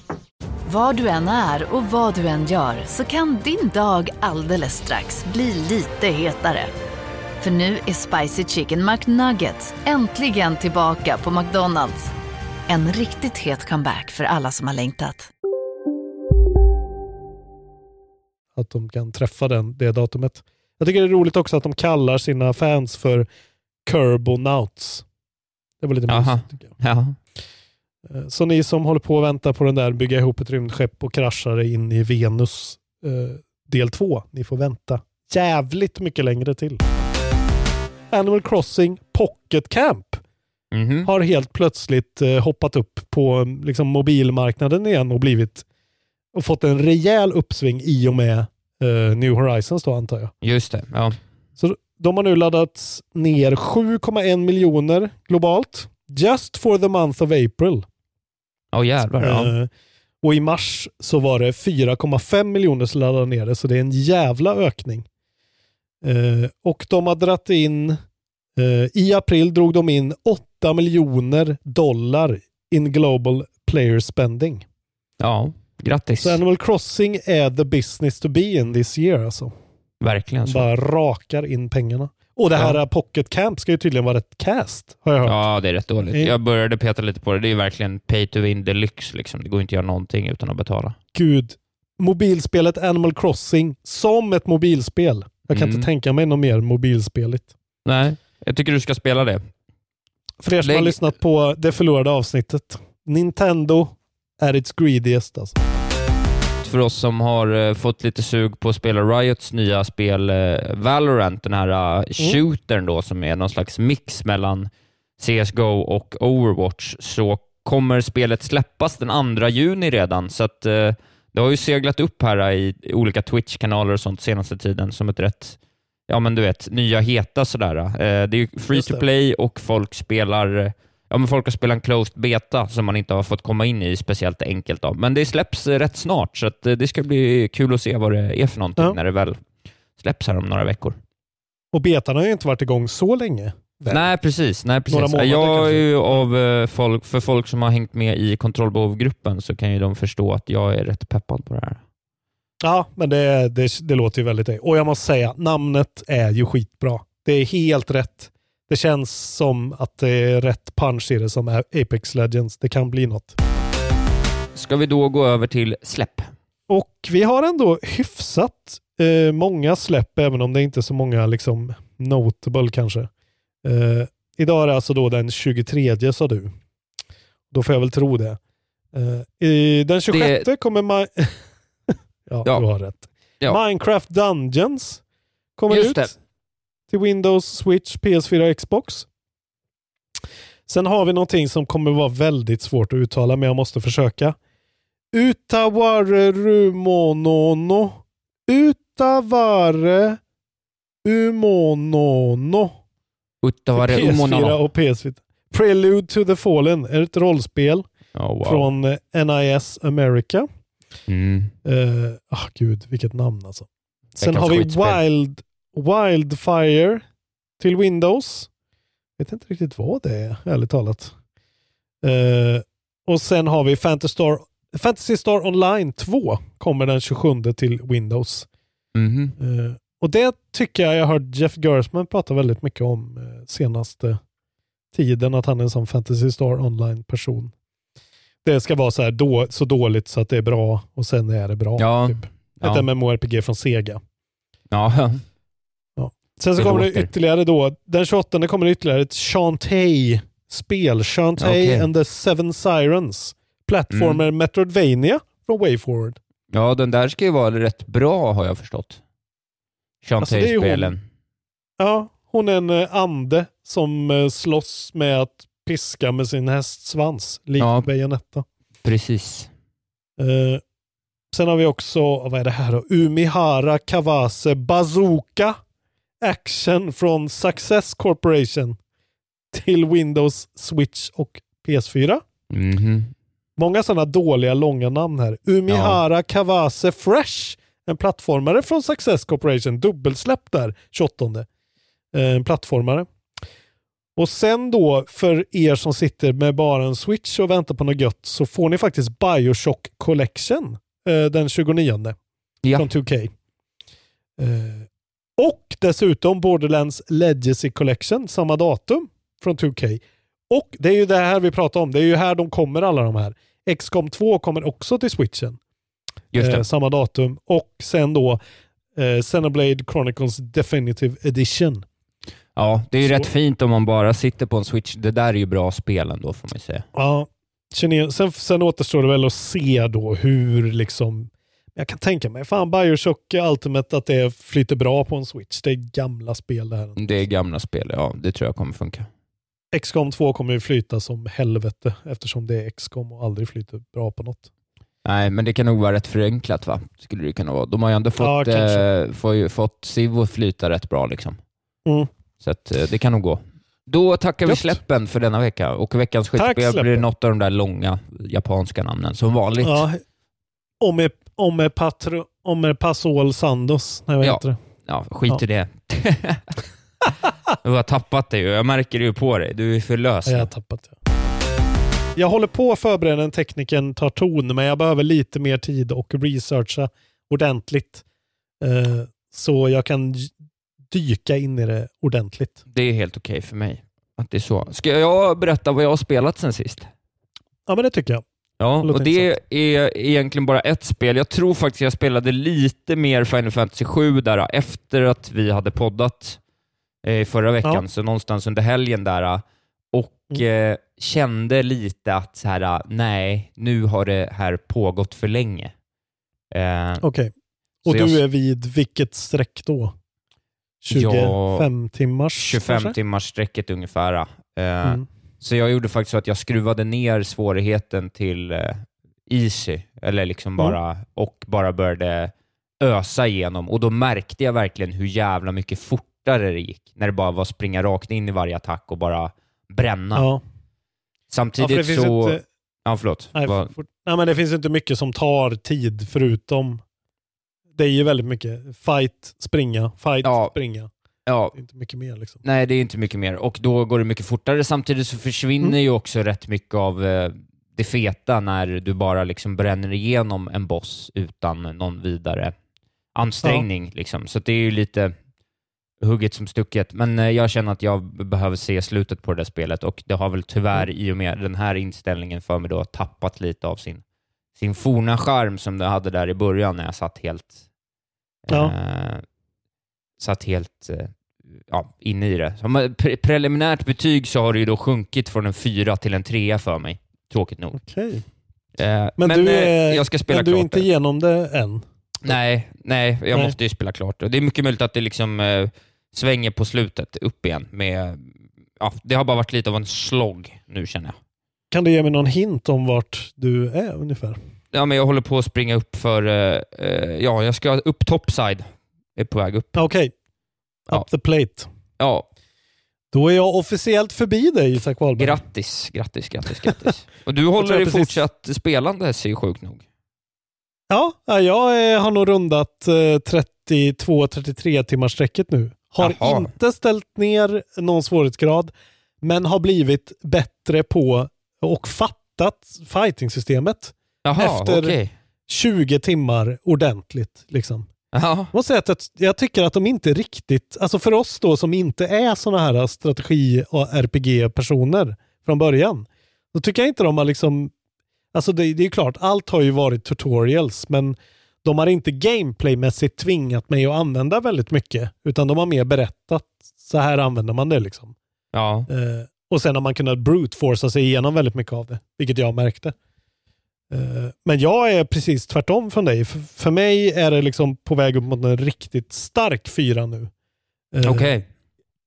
Var du än är och vad du än gör så kan din dag alldeles strax bli lite hetare. För nu är Spicy Chicken McNuggets äntligen tillbaka på McDonalds. En riktigt het comeback för alla som har längtat. Att de kan träffa den, det datumet. Jag tycker det är roligt också att de kallar sina fans för Curbonauts. Det var lite Aha. mysigt tycker jag. Ja. Eh, Så ni som håller på att vänta på den där bygga ihop ett rymdskepp och krascha det in i Venus eh, del två, ni får vänta jävligt mycket längre till. Animal Crossing Pocket Camp Mhm. har helt plötsligt eh, hoppat upp på liksom, mobilmarknaden igen och blivit och fått en rejäl uppsving i och med eh, New Horizons då antar jag. Just det, ja. Så de har nu laddat ner 7,1 miljoner globalt. Just for the month of April. Åh jävlar. Ja. Eh, och i mars så var det 4,5 miljoner som laddade ner det, så det är en jävla ökning. Eh, och de har dratt in, eh, i april drog de in 8 miljoner dollar in global player spending. ja, grattis. Så Animal Crossing är the business to be in this year alltså. Verkligen så. Bara rakar in pengarna. Och det här Ja. Pocket Camp ska ju tydligen vara ett cast, har jag hört. Ja, det är rätt dåligt. Jag började peta lite på det. Det är verkligen pay to win deluxe. Liksom. Det går inte att göra någonting utan att betala. Gud. Mobilspelet Animal Crossing som ett mobilspel. Jag kan Mm. inte tänka mig något mer mobilspeligt. Nej, jag tycker du ska spela det. För er som har Lägg- lyssnat på det förlorade avsnittet. Nintendo är its greediest alltså. För oss som har eh, fått lite sug på att spela Riots nya spel eh, Valorant, den här uh, shootern då, som är någon slags mix mellan CSGO och Overwatch, så kommer spelet släppas den 2 juni redan. Så att eh, det har ju seglat upp här eh, i, i olika Twitch-kanaler och sånt senaste tiden som ett rätt, ja men du vet, nya heta sådär. Eh, det är free to play och folk spelar eh, Ja, men folk har spelat en closed beta som man inte har fått komma in i speciellt enkelt av. Men det släpps rätt snart, så eh, det ska bli kul att se vad det är för någonting Ja. när det väl släpps här om några veckor. Och betan har ju inte varit igång så länge. väl? Nej, precis. Nej, precis. Några månader jag är av eh, folk, för folk som har hängt med i kontrollbehovgruppen så kan ju de förstå att jag är rätt peppad på det här. Ja, men det, det, det låter ju väldigt... Och jag måste säga, namnet är ju skitbra. Det är helt rätt. Det känns som att det är rätt punch i det som är Apex Legends. Det kan bli något. Ska vi då gå över till släpp? Och vi har ändå hyfsat eh, många släpp, även om det inte är så många liksom notable kanske. Eh, idag är det alltså då den 23 sa du. Då får jag väl tro det. Eh, i, den 26 kommer man... ja, Ja. du har rätt. Ja. Minecraft Dungeons kommer Just ut det. Till Windows, Switch, PS4 och Xbox. Sen har vi någonting som kommer vara väldigt svårt att uttala, men jag måste försöka. Utaware Rumonono. Utaware Umonono. Uttavare PS4 Umonono. och PS4. Prelude to the Fallen är ett rollspel Oh, wow. från eh, NIS America. Mm. Uh, ah, gud, vilket namn alltså. Sen har vi skitspel. Wild, Wildfire till Windows. Vet inte riktigt vad det är, ärligt talat. Eh, och sen har vi Fantasy Star, Fantasy Star Online 2 kommer den 27 till Windows. Mhm. Eh, och det tycker jag jag har hört Jeff Gersman prata väldigt mycket om eh, senaste tiden, att han är en sån Fantasy Star Online-person. Det ska vara så, här då, så dåligt så att det är bra och sen är det bra. Ja. Typ. Ja. Ett MMORPG från Sega. Ja. Sen så Det kommer det låter. ytterligare då, den 28 kommer det ytterligare ett Shantae-spel. Shantae Okej. and the Seven Sirens. Plattformer Mm. Metroidvania från Wayforward. ja, den där ska ju vara rätt bra har jag förstått. Alltså, det. Shantae-spelen. Ja, hon är en eh, ande som eh, slåss med att piska med sin hästsvans, likt Ja. Bayonetta. Precis. Eh, sen har vi också, vad är det här då? Umihara Kawase Bazooka Action från Success Corporation till Windows, Switch och PS4. Mhm. Många sådana dåliga långa namn här. Umihara Kawase Fresh, en plattformare från Success Corporation. Dubbelsläpp där, 28. Eh, En plattformare. Och sen då, för er som sitter med bara en Switch och väntar på något gött, så får ni faktiskt Bioshock Collection eh, den 29 Ja. från 2K. Eh, Och dessutom Borderlands Legacy Collection, samma datum från 2K. Och det är ju det här vi pratar om. Det är ju här de kommer alla de här. XCOM 2 kommer också till switchen. Eh, samma datum. Och sen då eh, Xenoblade Chronicles Definitive Edition. Ja, det är ju Så- rätt fint om man bara sitter på en switch. Det där är ju bra spel ändå får man ju säga. Ja. Sen, sen återstår det väl att se då hur liksom jag kan tänka mig, fan Bioshock Ultimate, att det flyter bra på en switch. Det är gamla spel det här. Det är gamla spel, ja. Det tror jag kommer funka. XCOM 2 kommer ju flyta som helvete eftersom det är XCOM och aldrig flyter bra på något. Nej, men det kan nog vara rätt förenklat va? Skulle det kunna vara. De har ju ändå Ja, fått, kanske. eh, får fått Civ att flyta rätt bra liksom. Mm. Så att, eh, det kan nog gå. Då tackar vi Gött. släppen för denna vecka och veckans skitspel blir något av de där långa japanska namnen som vanligt. Ja, Ome, Ome, Patro, Ome Pasol Sandos. Nej, vad Ja. heter det? Ja, skit Ja. i det. du har tappat det ju. Jag märker det ju på dig. Du är för lös. Jag har tappat det. Jag håller på att förbereda en tekniken tar ton, men jag behöver lite mer tid och researcha ordentligt. Eh, så jag kan dyka in i det ordentligt. Det är helt okej för mig att det är så. Ska jag berätta vad jag har spelat sen sist? Ja, men det tycker jag. Ja, låter och det är egentligen bara ett spel. Jag tror faktiskt jag spelade lite mer Final Fantasy 7 där efter att vi hade poddat eh, förra veckan, Ja. så någonstans under helgen där. Och eh, kände lite att så här, nej, nu har det här pågått för länge. Eh, Okej. Så Och jag- du är vid vilket streck då? 25 timmars? 25 kanske? timmars sträcket ungefär. Eh, Mm. Så jag gjorde faktiskt så att jag skruvade ner svårigheten till eh, easy, eller liksom Mm. bara, och bara började ösa igenom. Och då märkte jag verkligen hur jävla mycket fortare det gick, när det bara var springa rakt in i varje attack och bara bränna. Ja. Ja, Samtidigt finns så... inte- Ja, förlåt. Nej, för, nej, men det finns inte mycket som tar tid förutom det är ju väldigt mycket fight, springa, fight, springa. Ja. Det är inte mycket mer liksom. Nej, det är inte mycket mer. Och då går det mycket fortare. Samtidigt så försvinner Mm. ju också rätt mycket av eh, det feta när du bara liksom bränner igenom en boss utan någon vidare ansträngning. Liksom. Så det är ju lite hugget som stucket. Men eh, jag känner att jag behöver se slutet på det där spelet och det har väl tyvärr Mm. i och med den här inställningen för mig då tappat lite av sin, sin forna charm som det hade där i början när jag satt helt Ja. eh, satt helt eh, ja, inne i det. Som pre preliminärt betyg så har det ju då sjunkit från en fyra till en trea för mig. Tråkigt nog. Okej. Eh, Men, du eh, är, jag ska spela men du är klart inte det. igenom det än? Nej, nej, jag Nej. måste ju spela klart. Och det är mycket möjligt att det liksom eh, svänger på slutet upp igen. Med, ja, det har bara varit lite av en slog nu känner jag. Kan du ge mig någon hint om vart du är ungefär? Ja, men jag håller på att springa upp för... Eh, eh, ja, jag ska upp topside. Är på väg upp. Okej. Ja. Up the plate. Ja. Då är jag officiellt förbi dig Isak Wahlberg. Grattis, grattis, grattis, grattis. Och du håller i precis- fortsatt spelande, ser ju sjukt nog. Ja, ja, jag eh, har nog rundat eh, 32-33 timmars sträcket nu. Har Jaha. inte ställt ner någon svårighetsgrad, men har blivit bättre på och fattat fighting-systemet. Jaha, efter okej. 20 timmar ordentligt. Liksom. Jag måste säga att jag, tycker att de inte riktigt, alltså för oss då som inte är sådana här strategi och RPG-personer från början, då tycker jag inte de har liksom, alltså det, det är klart, allt har ju varit tutorials, men de har inte gameplaymässigt tvingat mig att använda väldigt mycket, utan de har mer berättat, så här använder man det liksom. Ja. Eh, och sen har man kunnat brute-forca sig igenom väldigt mycket av det, vilket jag märkte. Eh, men jag är precis tvärtom från dig. För, mig är det liksom på väg upp mot en riktigt stark fyra nu. Eh, Okej.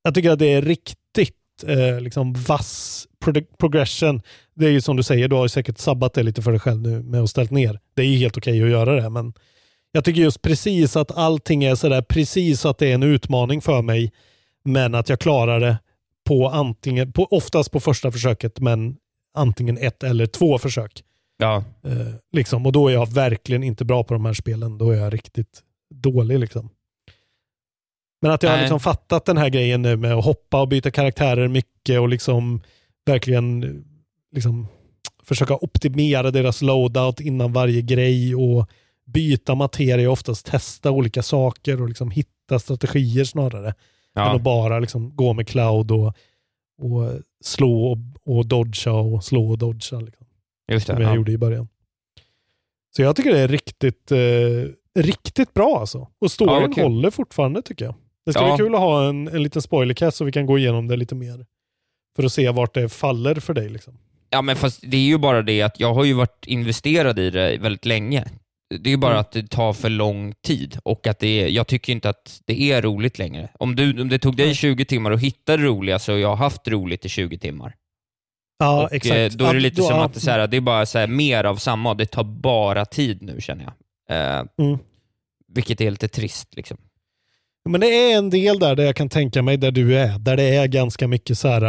Jag tycker att det är riktigt eh, liksom vass pro- progression. Det är ju som du säger, du har ju säkert sabbat det lite för dig själv nu med att ställt ner. Det är ju helt okej att göra det, men jag tycker just precis att allting är sådär precis att det är en utmaning för mig, men att jag klarar det på antingen, på, oftast på första försöket, men antingen ett eller två försök. Ja. Eh, liksom, och då är jag verkligen inte bra på de här spelen. Då är jag riktigt dålig. Liksom. Men att jag har Nej. liksom fattat den här grejen nu med att hoppa och byta karaktärer mycket och liksom verkligen liksom försöka optimera deras loadout innan varje grej och byta materia, oftast testa olika saker och liksom hitta hitta strategier snarare. Ja. Än att bara liksom gå med cloud och, och slå och, och dodga och slå och dodga. Liksom, Just det. som jag Ja. gjorde i början. Så jag tycker det är riktigt, eh, riktigt bra alltså. Och Ja, storyn vad kul. håller fortfarande tycker jag. Det ska Ja. bli kul att ha en, en liten spoilercast så vi kan gå igenom det lite mer. För att se vart det faller för dig. Liksom. Ja, men fast det är ju bara det att jag har ju varit investerad i det väldigt länge. Det är ju bara Mm. att det tar för lång tid och att det är, jag tycker inte att det är roligt längre. Om, du, om det tog dig 20 timmar att hitta det roliga så har jag haft roligt i 20 timmar. Ja, och, exakt. eh, Då är det Ja, lite då- som ja. att det, är så här, det är bara så här, mer av samma det tar bara tid nu känner jag. Eh, Mm. Vilket är lite trist. Liksom. Men det är en del där, där jag kan tänka mig där du är. Där det är ganska mycket så här,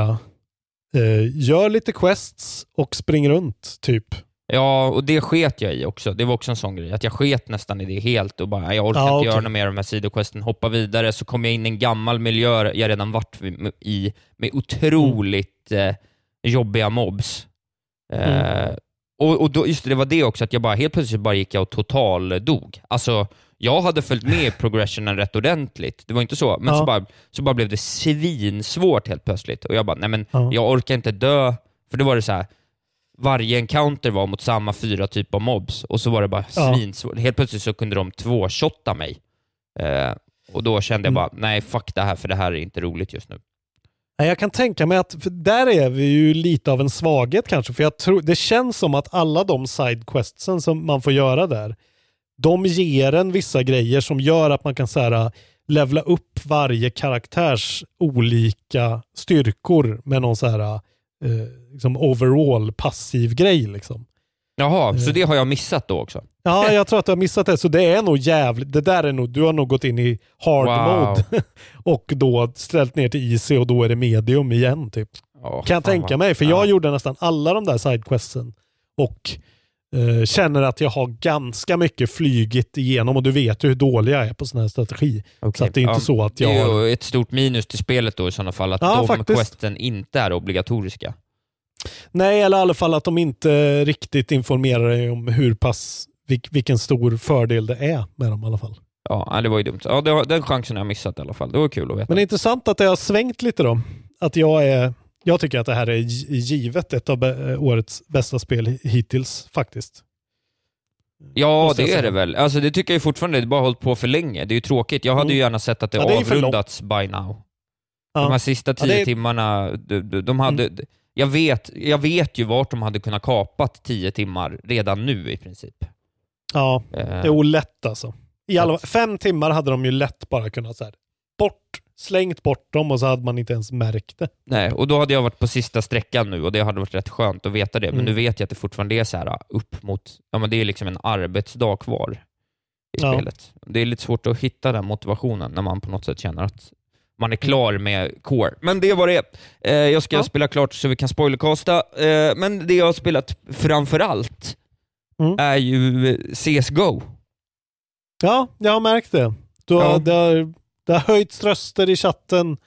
eh, gör lite quests och spring runt typ. Ja, och det sket jag i också. Det var också en sån grej, att jag sket nästan i det helt och bara, jag orkar Ja, inte okej. göra något mer av de här sidoquesten, hoppa vidare, så kom jag in i en gammal miljö jag redan varit i, med otroligt eh, jobbiga mobs. Eh, Mm. och, och då, just det, det var det också, att jag bara helt plötsligt bara gick jag och total dog. Alltså, jag hade följt med progressionen rätt ordentligt, det var inte så, men Ja. så, bara, så bara blev det svinsvårt helt plötsligt. Och jag bara, nej men Ja. jag orkar inte dö, för då var det så här. varje encounter var mot samma fyra typer av mobs och så var det bara Ja. svinsvårt. Helt plötsligt så kunde de två-shotta mig. Eh, och då kände jag Mm. bara, nej fuck det här, för det här är inte roligt just nu. Jag kan tänka mig att, där är vi ju lite av en svaghet kanske, för jag tror, det känns som att alla de sidequestsen som man får göra där, de ger en vissa grejer som gör att man kan så här, äh, levla upp varje karaktärs olika styrkor med någon så här, eh, liksom overall passiv grej liksom. Jaha, så det har jag missat då också? Ja, jag tror att du har missat det. Så det är nog jävligt, det där är nog, du har nog gått in i hard Wow. mode och då ställt ner till easy och då är det medium igen typ. Ja, kan jag tänka vad- mig, för ja. jag gjorde nästan alla de där sidequesten och eh, känner att jag har ganska mycket flygit igenom och du vet ju hur dålig jag är på sån här strategi. Så Okej, att det är inte ja, så att jag Det är har... ju ett stort minus till spelet då i sådana fall, att Ja, de faktiskt. questen inte är obligatoriska. Nej, eller i alla fall att de inte riktigt informerar dig om hur pass, vilk, vilken stor fördel det är med dem i alla fall. Ja, det var ju dumt. Ja, det var, den chansen har jag missat i alla fall. Det var kul att veta. Men det är intressant att det har svängt lite då. Att jag är, jag tycker att det här är gi- givet ett av årets bästa spel hittills faktiskt. Ja, det är det väl. Alltså, det tycker jag fortfarande, det har bara hållit på för länge. Det är ju tråkigt. Jag hade Mm. ju gärna sett att det, Ja, det avrundats by now. Ja. De här sista Ja, tio det är- Mm. timmarna, de, de, de hade... Jag, vet, jag vet ju vart de hade kunnat kapat tio timmar redan nu i princip. Ja, Eh, det är olätt alltså. I alla, fem timmar hade de ju lätt bara kunnat så här, bort, slängt bort dem och så hade man inte ens märkt det. Nej, och då hade jag varit på sista sträckan nu och det hade varit rätt skönt att veta det. Men Mm. nu vet jag att det fortfarande är så här upp mot, ja men det är liksom en arbetsdag kvar i Ja. spelet. Det är lite svårt att hitta den motivationen när man på något sätt känner att man är klar med core. Men det var det. Eh, jag ska Ja. spela klart så vi kan spoilercasta. Eh, men det jag har spelat framför allt Mm. är ju CSGO. Ja, jag har märkt det. Du har, Ja. det, har, det har höjts röster i chatten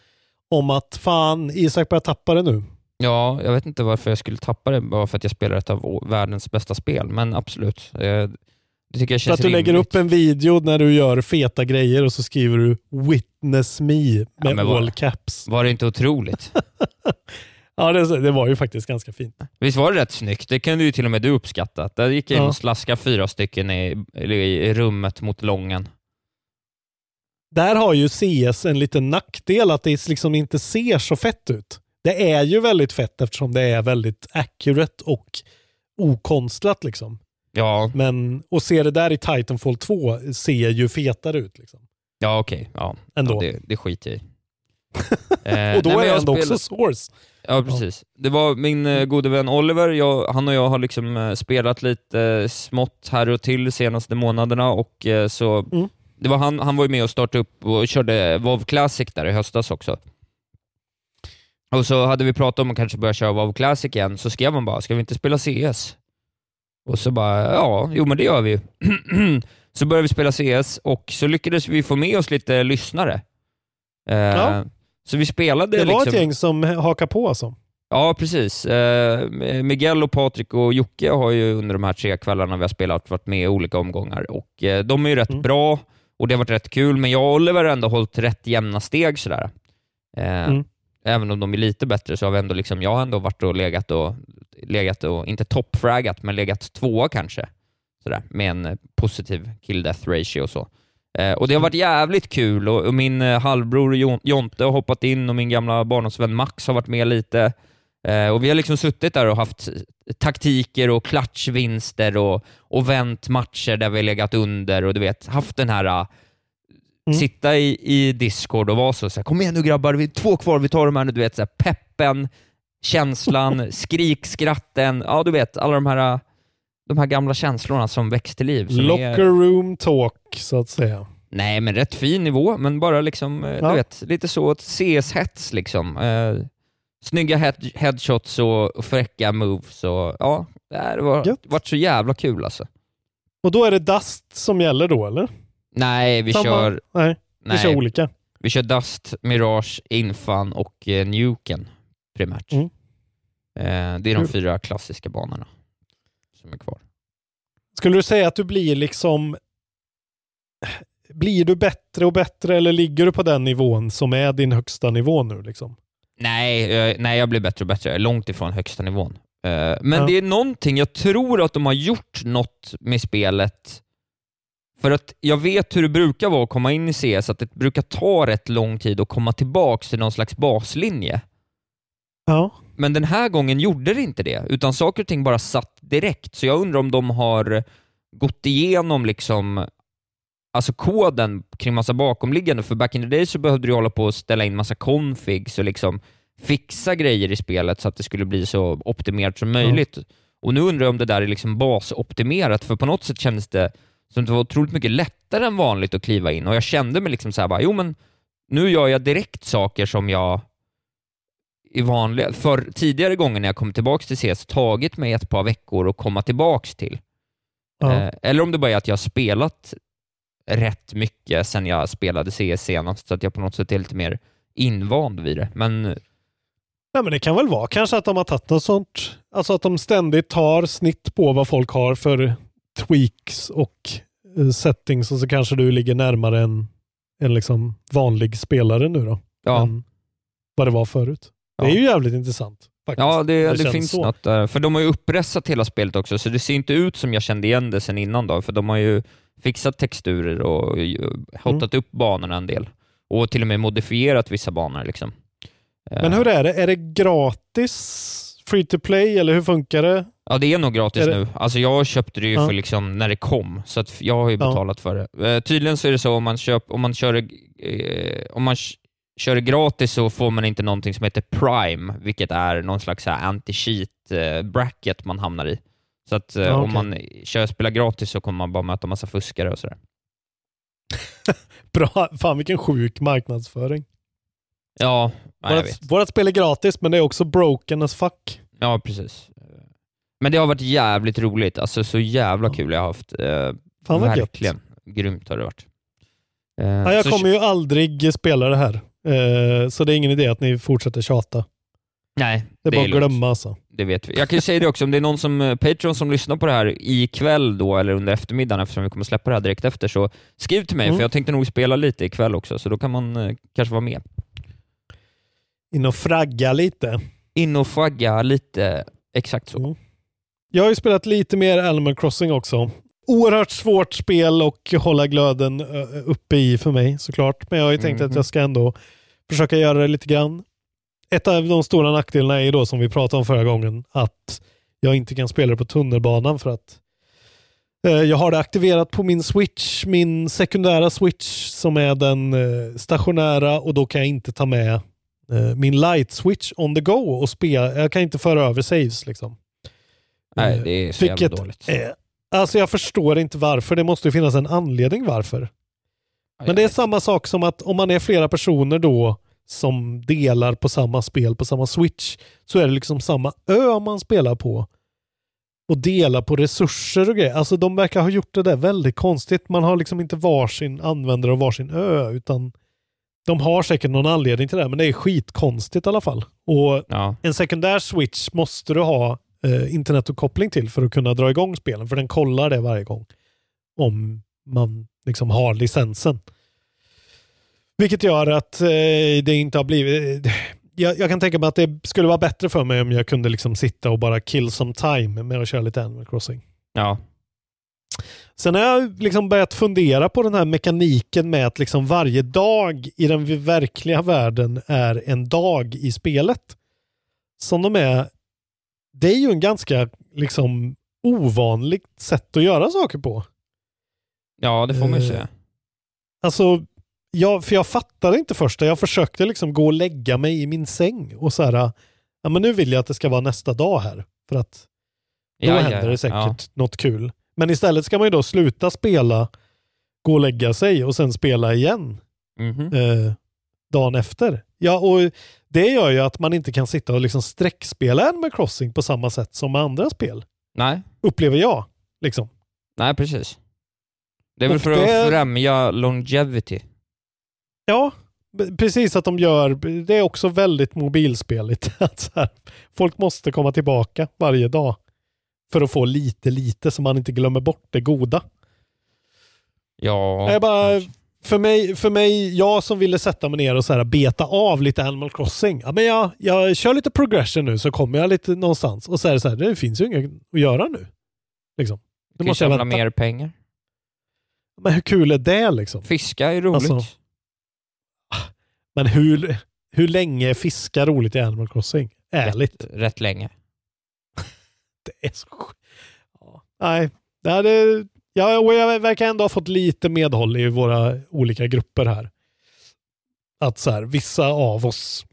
om att fan, Isak börjar tappa det nu. Ja, jag vet inte varför jag skulle tappa det, bara för att jag spelar ett av världens bästa spel, men absolut. Eh, det tycker jag känns att du lägger rimligt. upp en video när du gör feta grejer och så skriver du “Witness me” med vad- all caps. Var det inte otroligt? Ja, det, det var ju faktiskt ganska fint. Visst var det rätt snyggt? Det kunde ju till och med du uppskatta. Där gick jag in Ja. och slaskade fyra stycken i, i, i rummet mot lången. Där har ju CS en liten nackdel att det liksom inte ser så fett ut. Det är ju väldigt fett eftersom det är väldigt accurate och okonstlat liksom. Ja, Men att se det där i Titanfall 2 ser ju fetare ut. Liksom. ja okej. Ja. Ändå. Ja, det, det skiter jag i. Eh, och då nej, är jag ändå spelar- också Source. Ja, precis. Det var min eh, gode vän Oliver. Jag, han och jag har liksom eh, spelat lite eh, smått här och till de senaste månaderna och så Mm. det var han, han var ju med och startade upp och körde WoW Classic där i höstas också. Och så hade vi pratat om att kanske börja köra WoW Classic igen, så skrev han bara, ska vi inte spela CS? Och så bara, ja, jo men det gör vi så började vi spela CS och så lyckades vi få med oss lite lyssnare. Eh, Ja. Så vi spelade Det var liksom... ett gäng som hakar på alltså. Ja, precis. Eh, Miguel, och Patrik och Jocke har ju under de här tre kvällarna vi har spelat varit med i olika omgångar och eh, de är ju rätt Mm. bra och det har varit rätt kul, men jag och Oliver har ändå hållit rätt jämna steg sådär. Eh, Mm. Även om de är lite bättre så har vi ändå liksom, jag har ändå varit och legat och, legat och inte toppfraggat, men legat tvåa kanske. Sådär, med en positiv kill death ratio och så. Eh, och det har varit jävligt kul och, och min eh, halvbror Jon- Jonte har hoppat in och min gamla barndomsvän Max har varit med lite. Eh, och vi har liksom suttit där och haft taktiker och klatschvinster och, och vänt matcher där vi legat under och du vet, haft den här eh, sitta i, i Discord och vara så, så här, kom igen nu grabbar, vi är två kvar, vi tar de här nu, du vet, så här, peppen, känslan, skrikskratten, ja du vet, alla de här, de här gamla känslorna som väcks till liv. Locker är, room talk, så att säga. nej, men rätt fin nivå, men bara liksom, eh, Ja. du vet, lite så CS-hets liksom. Eh, snygga head, headshots och, fräcka moves och ja, det var varit så jävla kul alltså. Och då är det Dust som gäller då, eller? Nej, vi Samma- kör... Nej, vi kör olika. Vi kör Dust, Mirage, Infan och eh, Nuken primärt. Mm. Eh, det är de Kul. fyra klassiska banorna som är kvar. Skulle du säga att du blir liksom... Blir du bättre och bättre eller ligger du på den nivån som är din högsta nivå nu? Liksom? Nej, eh, nej, jag blir bättre och bättre. Långt ifrån högsta nivån. Eh, men Ja. det är någonting, jag tror att de har gjort något med spelet. För att jag vet hur det brukar vara att komma in i CS, att det brukar ta rätt lång tid att komma tillbaks till någon slags baslinje. Ja. Men den här gången gjorde det inte det, utan saker och ting bara satt direkt. Så jag undrar om de har gått igenom liksom alltså koden kring massa bakomliggande, för back in the day så behövde du hålla på och ställa in massa configs och liksom fixa grejer i spelet så att det skulle bli så optimerat som möjligt. Och nu undrar jag om det där är liksom basoptimerat, för på något sätt kändes det som det var otroligt mycket lättare än vanligt att kliva in och jag kände mig liksom så här bara, jo men nu gör jag direkt saker som jag i vanliga, för tidigare gånger när jag kom tillbaks till CS tagit mig ett par veckor att komma tillbaks till. Ja. Eh, eller om det bara är att jag har spelat rätt mycket sen jag spelade CS senast, så att jag på något sätt är lite mer invand vid det. Men Ja, men det kan väl vara kanske att de har tagit något sånt. Alltså att de ständigt tar snitt på vad folk har för tweaks och eh, settings och så kanske du ligger närmare en, en liksom vanlig spelare nu då. Ja. Än vad det var förut. Det är ju jävligt intressant. Faktiskt. ja, det, det, känns finns så. något där. För de har ju uppressat hela spelet också, så det ser inte ut som jag kände igen det sen innan då, för de har ju fixat texturer och hotat upp banorna en del. Och till och med modifierat vissa banor liksom. Men hur är det? Är det gratis? Free to play eller hur funkar det? Ja, det är nog gratis Är det- nu. Alltså jag köpte det ju Ja. för liksom när det kom, så jag har ju Ja. betalat för det. Eh, tydligen så är det så om man, köp, om man, kör, det, eh, om man kör gratis så får man inte någonting som heter Prime, vilket är någon slags anti-cheat eh, bracket man hamnar i. Så att eh, Ja, om man kör spelar gratis så kommer man bara möta massa fuskare och sådär. Bra. Fan vilken sjuk marknadsföring. Ja, jag Vårat, vet. vårat spel är gratis men det är också broken as fuck. Ja, precis. Men det har varit jävligt roligt. Alltså så jävla kul jag har haft. Eh, Fan, vad gött. verkligen. Grymt har det varit. Ja, jag så- kommer ju aldrig spela det här. Eh, så det är ingen idé att ni fortsätter tjata. Nej, Det är bara att glömma alltså. Det vet vi. Jag kan ju säga det också, om det är någon som, eh, Patreon som lyssnar på det här ikväll då, eller under eftermiddagen, eftersom vi kommer släppa det här direkt efter, så skriv till mig, Mm. för jag tänkte nog spela lite ikväll också, så då kan man eh, kanske vara med. In och fragga lite. In och fragga lite, exakt så. Jag har ju spelat lite mer Animal Crossing också. Oerhört svårt spel och hålla glöden uppe i för mig såklart. Men jag har ju tänkt Mhm. att jag ska ändå försöka göra det lite grann. Ett av de stora nackdelarna är ju då som vi pratade om förra gången att jag inte kan spela det på tunnelbanan för att eh, jag har det aktiverat på min switch, min sekundära switch som är den eh, stationära och då kan jag inte ta med eh, min light switch on the go och spela. Jag kan inte föra över saves liksom. Nej, det är så jävla dåligt. är- Alltså jag förstår inte varför. Det måste ju finnas en anledning varför. Men det är samma sak som att om man är flera personer då som delar på samma spel på samma switch så är det liksom samma ö man spelar på. Och delar på resurser och grejer. Alltså de verkar ha gjort det där väldigt konstigt. Man har liksom inte varsin användare och varsin ö utan de har säkert någon anledning till det, men det är skitkonstigt i alla fall. Och Ja. en sekundär switch måste du ha eh, internetuppkoppling till för att kunna dra igång spelen, för den kollar det varje gång. Om man liksom har licensen. Vilket gör att eh, det inte har blivit... Eh, jag, jag, kan tänka mig att det skulle vara bättre för mig om jag kunde liksom sitta och bara kill some time med att köra lite Animal Crossing. Ja. Sen har jag liksom börjat fundera på den här mekaniken med att liksom varje dag i den verkliga världen är en dag i spelet. Som de är... Det är ju en ganska liksom ovanligt sätt att göra saker på. Ja, det får man ju Eh, säga. Alltså, jag, för jag fattade inte först. Jag försökte liksom gå och lägga mig i min säng och så här, ja men nu vill jag att det ska vara nästa dag här. För att då Ja, händer ja. det säkert Ja. något kul. Men istället ska man ju då sluta spela, gå och lägga sig och sen spela igen Mhm. eh, dagen efter. Ja, och det gör ju att man inte kan sitta och liksom sträckspela Animal Crossing på samma sätt som med andra spel. Nej. Upplever jag. Liksom. Nej, precis. Det är väl för det- att främja longevity. Ja, precis att de gör. Det är också väldigt mobilspeligt. Att här, folk måste komma tillbaka varje dag för att få lite, lite så man inte glömmer bort det goda. Ja. Jag bara, för, mig, för mig, jag som ville sätta mig ner och så här beta av lite Animal Crossing. Ja, men jag, jag kör lite progression nu så kommer jag lite någonstans. Och så är det så här, det finns ju inget att göra nu. Liksom. Du Nu måste vänta. mer pengar. Men hur kul är det liksom? Fiska är roligt. Alltså, Men hur, hur länge är fiska roligt i Animal Crossing? Ärligt. Rätt, rätt länge. Det är så ja. Nej, det hade, ja, och jag verkar ändå ha fått lite medhåll i våra olika grupper här. Att så här, vissa av oss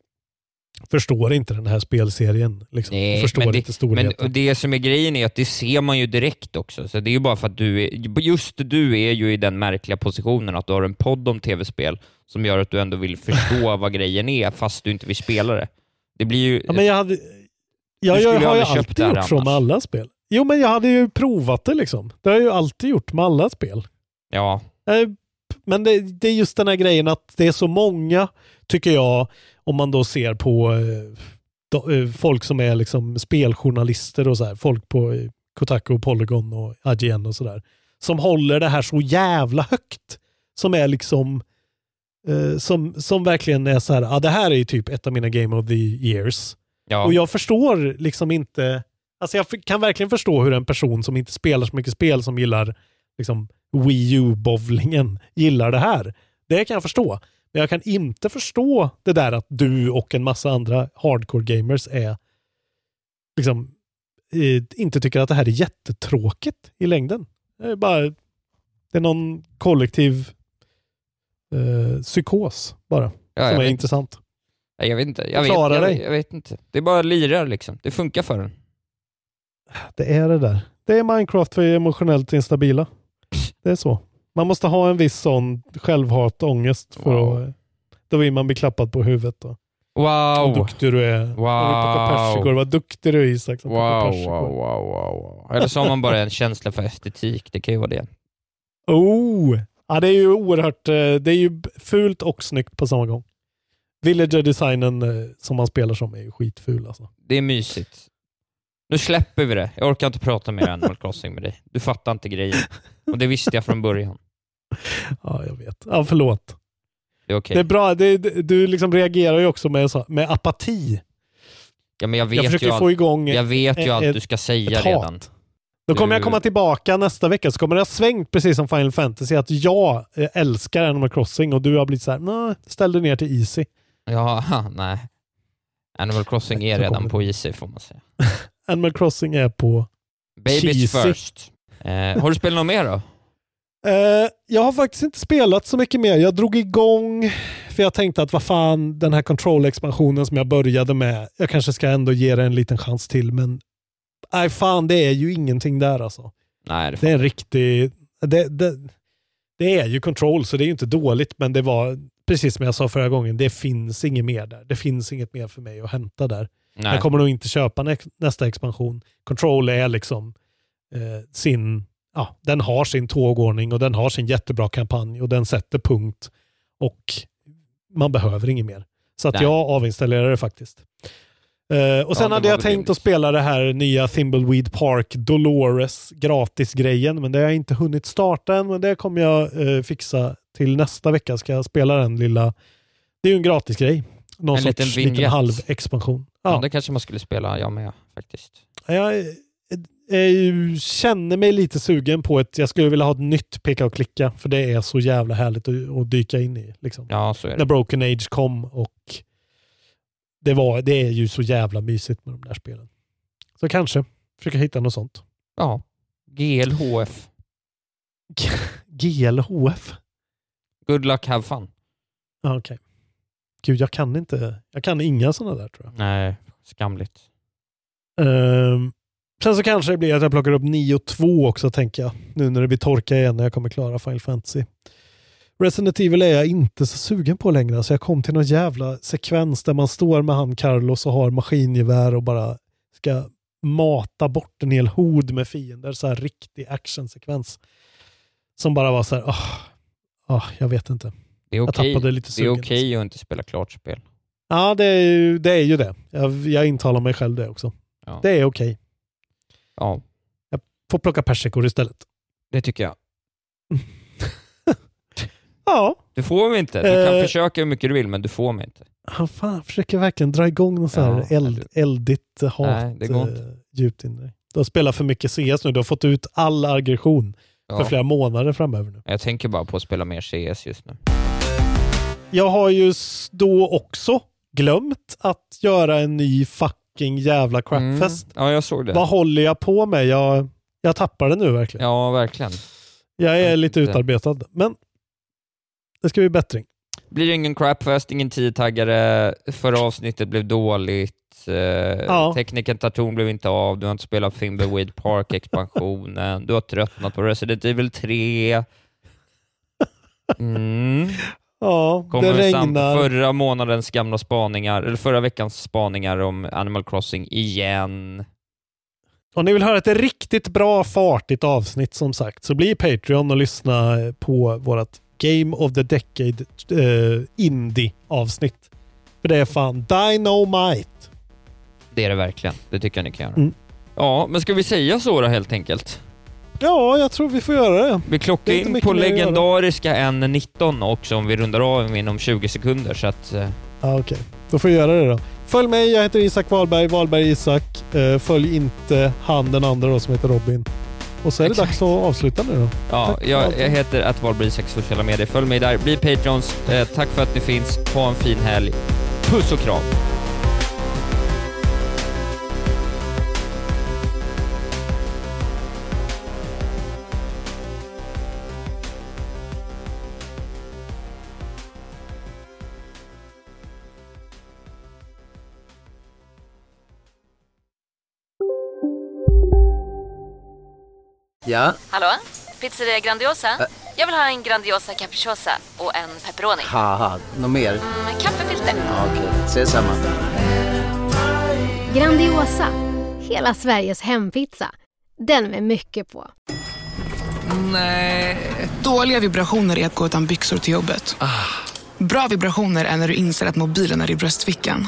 förstår inte den här spelserien. Liksom. Nej, förstår men det, inte storheten. Men det som är grejen är att det ser man ju direkt också. Så det är ju bara för att du är, just du är ju i den märkliga positionen att du har en podd om tv-spel som gör att du ändå vill förstå vad grejen är fast du inte vill spela det. Det blir ju... Ja, men jag hade, jag, jag har ju alltid gjort så med alla spel. Jo, men jag hade ju provat det liksom. Det har jag ju alltid gjort med alla spel. Ja. Eh, Men det, det är just den här grejen att det är så många, tycker jag, om man då ser på eh, eh, folk som är liksom speljournalister och så här, folk på Kotaku, och Polygon och IGN och sådär, som håller det här så jävla högt. Som är liksom, eh, som, som verkligen är så här, ja det här är ju typ ett av mina game of the years. Ja. Och jag förstår liksom inte, alltså jag kan verkligen förstå hur en person som inte spelar så mycket spel som gillar liksom Wii U-bowlingen gillar det här. Det kan jag förstå. Men jag kan inte förstå det där att du och en massa andra hardcore gamers är liksom eh, inte tycker att det här är jättetråkigt i längden. Det är bara det är någon kollektiv eh, psykos bara Ja, som jag är vet. intressant. Jag vet inte. Jag vet, Förklara jag, dig. jag vet inte. Det är bara lirar liksom. Det funkar för en. Det är det där. Det är Minecraft för emotionellt instabila. Det är så. Man måste ha en viss sån självhat ångest för Wow. att då vill man bli klappad på huvudet. Då. Wow! Vad duktig du är. Wow. Vad duktig du är Isak. som Wow, wow, wow, wow, wow. Eller så har man bara en känsla för estetik. Det kan ju vara det. Oh! Ja, det är ju oerhört, eh, det är ju fult och snyggt på samma gång. Villager-designen eh, som man spelar som är ju skitful alltså. Det är mysigt. Nu släpper vi det. Jag orkar inte prata mer Animal Crossing med dig. Du fattar inte grejen. Och det visste jag från början. Ja, jag vet. Ja, förlåt. Det är okej. Det är bra, det, du liksom reagerar ju också med, med apati. Ja, men jag vet Jag försöker ju allt, få igång jag vet ju ett- ett- du ska säga redan. hat. Då kommer jag komma tillbaka nästa vecka så kommer det ha svängt precis som Final Fantasy att jag eh, älskar Animal Crossing och du har blivit så här, "Nå, ställ dig ner till Easy. Ja, nej. Animal Crossing är redan på Easy får man säga. Animal Crossing är på Babies Cheesy. first. Eh, har du spelat något mer då? Eh, jag har faktiskt inte spelat så mycket mer. Jag drog igång för jag tänkte att vad fan, den här control-expansionen som jag började med, jag kanske ska ändå ge det en liten chans till, men nej fan, det är ju ingenting där alltså. Nej, det, Det är en riktig... Det, det, det är ju control, så det är ju inte dåligt, men det var precis som jag sa förra gången, det finns inget mer där. Det finns inget mer för mig att hämta där. Nej. Jag kommer nog inte köpa nä nästa expansion. Control är liksom eh, sin, ja, den har sin tågordning och den har sin jättebra kampanj och den sätter punkt och man behöver inget mer. Så att Nej. jag avinstallerar det faktiskt. Eh, och sen det hade jag tänkt att spela det här nya Thimbleweed Park Dolores gratisgrejen, men det har jag inte hunnit starta än, men det kommer jag eh, fixa till nästa vecka. Ska jag spela den lilla... Det är ju en gratisgrej. Någon En sorts liten liten, vignett. halvexpansion. Ja. Det kanske man skulle spela, jag med faktiskt. Jag, jag känner mig lite sugen på ett, jag skulle vilja ha ett nytt peka och klicka, för det är så jävla härligt att, att dyka in i. Liksom. Ja, så är När det. Broken Age kom och det, var, det är ju så jävla mysigt med de där spelen. Så kanske försöka hitta något sånt. Ja. GLHF. GLHF? Good luck, have fun. Okej. Gud, jag kan inte. Jag kan inga sådana där tror jag. Nej, skamligt. Ehm, sen så kanske det blir att jag plockar upp 9 och 2 också tänker jag. Nu när det blir torka igen när jag kommer klara Final Fantasy. Resident Evil är jag inte så sugen på längre. Så jag kom till någon jävla sekvens där man står med han Carlos och har maskingevär och bara ska mata bort en hel hord med fiender. Så här riktig actionsekvens. Som bara var så här, ah, ah, jag vet inte. Det är okej det är sugen, okej att inte spela klart spel. Ja, det är ju det. Är ju det. Jag, jag intalar mig själv det också. Ja. Det är okej. Ja, Jag får plocka persikor istället. det tycker jag. Ja. Du får mig inte. Du kan Eh. försöka hur mycket du vill, men du får mig inte. Han fan försöker verkligen dra igång något så här Ja, eld, eldigt hat Nej, det går inte. eh, djupt in dig. Du har spelat för mycket CS nu. Du har fått ut all aggression för Ja. flera månader framöver nu. Jag tänker bara på att spela mer CS just nu. Jag har ju då också glömt att göra en ny fucking jävla crapfest. Ja, jag såg det. Vad håller jag på med? Jag, jag tappar det nu verkligen. Ja, verkligen. Jag är lite utarbetad, men det ska bli bättring. Blir ingen crapfest, ingen tiotaggare, förra avsnittet blev dåligt, eh, Ja. tekniken Tarton blev inte av, du har inte spelat Thimbleweed Park-expansionen, du har tröttnat på Resident Evil 3. Mm. Ja, Kommer det regnar. förra månadens gamla spaningar, eller förra veckans spaningar om Animal Crossing igen. Om ni vill höra ett riktigt bra fartigt avsnitt som sagt så bli Patreon och lyssna på vårt Game of the Decade eh, Indie-avsnitt. För det är fan Dynamite. Det är det verkligen, det tycker jag ni kan göra. Mm. Ja, men ska vi säga så då helt enkelt? Ja, jag tror vi får göra det. Vi klockar Det in på legendariska N19 också om vi rundar av inom 20 sekunder så att... eh, Ja, Okej, då får vi göra det då. Följ mig, jag heter Isak Wahlberg, Wahlberg Isak. Eh, följ inte han den andra då som heter Robin. Och så är det Exakt. dags att avsluta nu då. Ja, jag, jag heter att Valbrisak sociala medier. Följ mig där. Bli Patrons. Eh, tack för att ni finns. Ha en fin helg. Puss och kram. Ja, Hallå? Pizzeria Grandiosa? Jag vill ha en Grandiosa capriciosa och en pepperoni. haha, något mer? Med kaffefilter. Ja, Okej, ses samma. Grandiosa, hela Sveriges hempizza. Den med mycket på. Nej. Dåliga vibrationer är att gå utan byxor till jobbet. Bra vibrationer är när du inser att mobilen är i bröstfickan.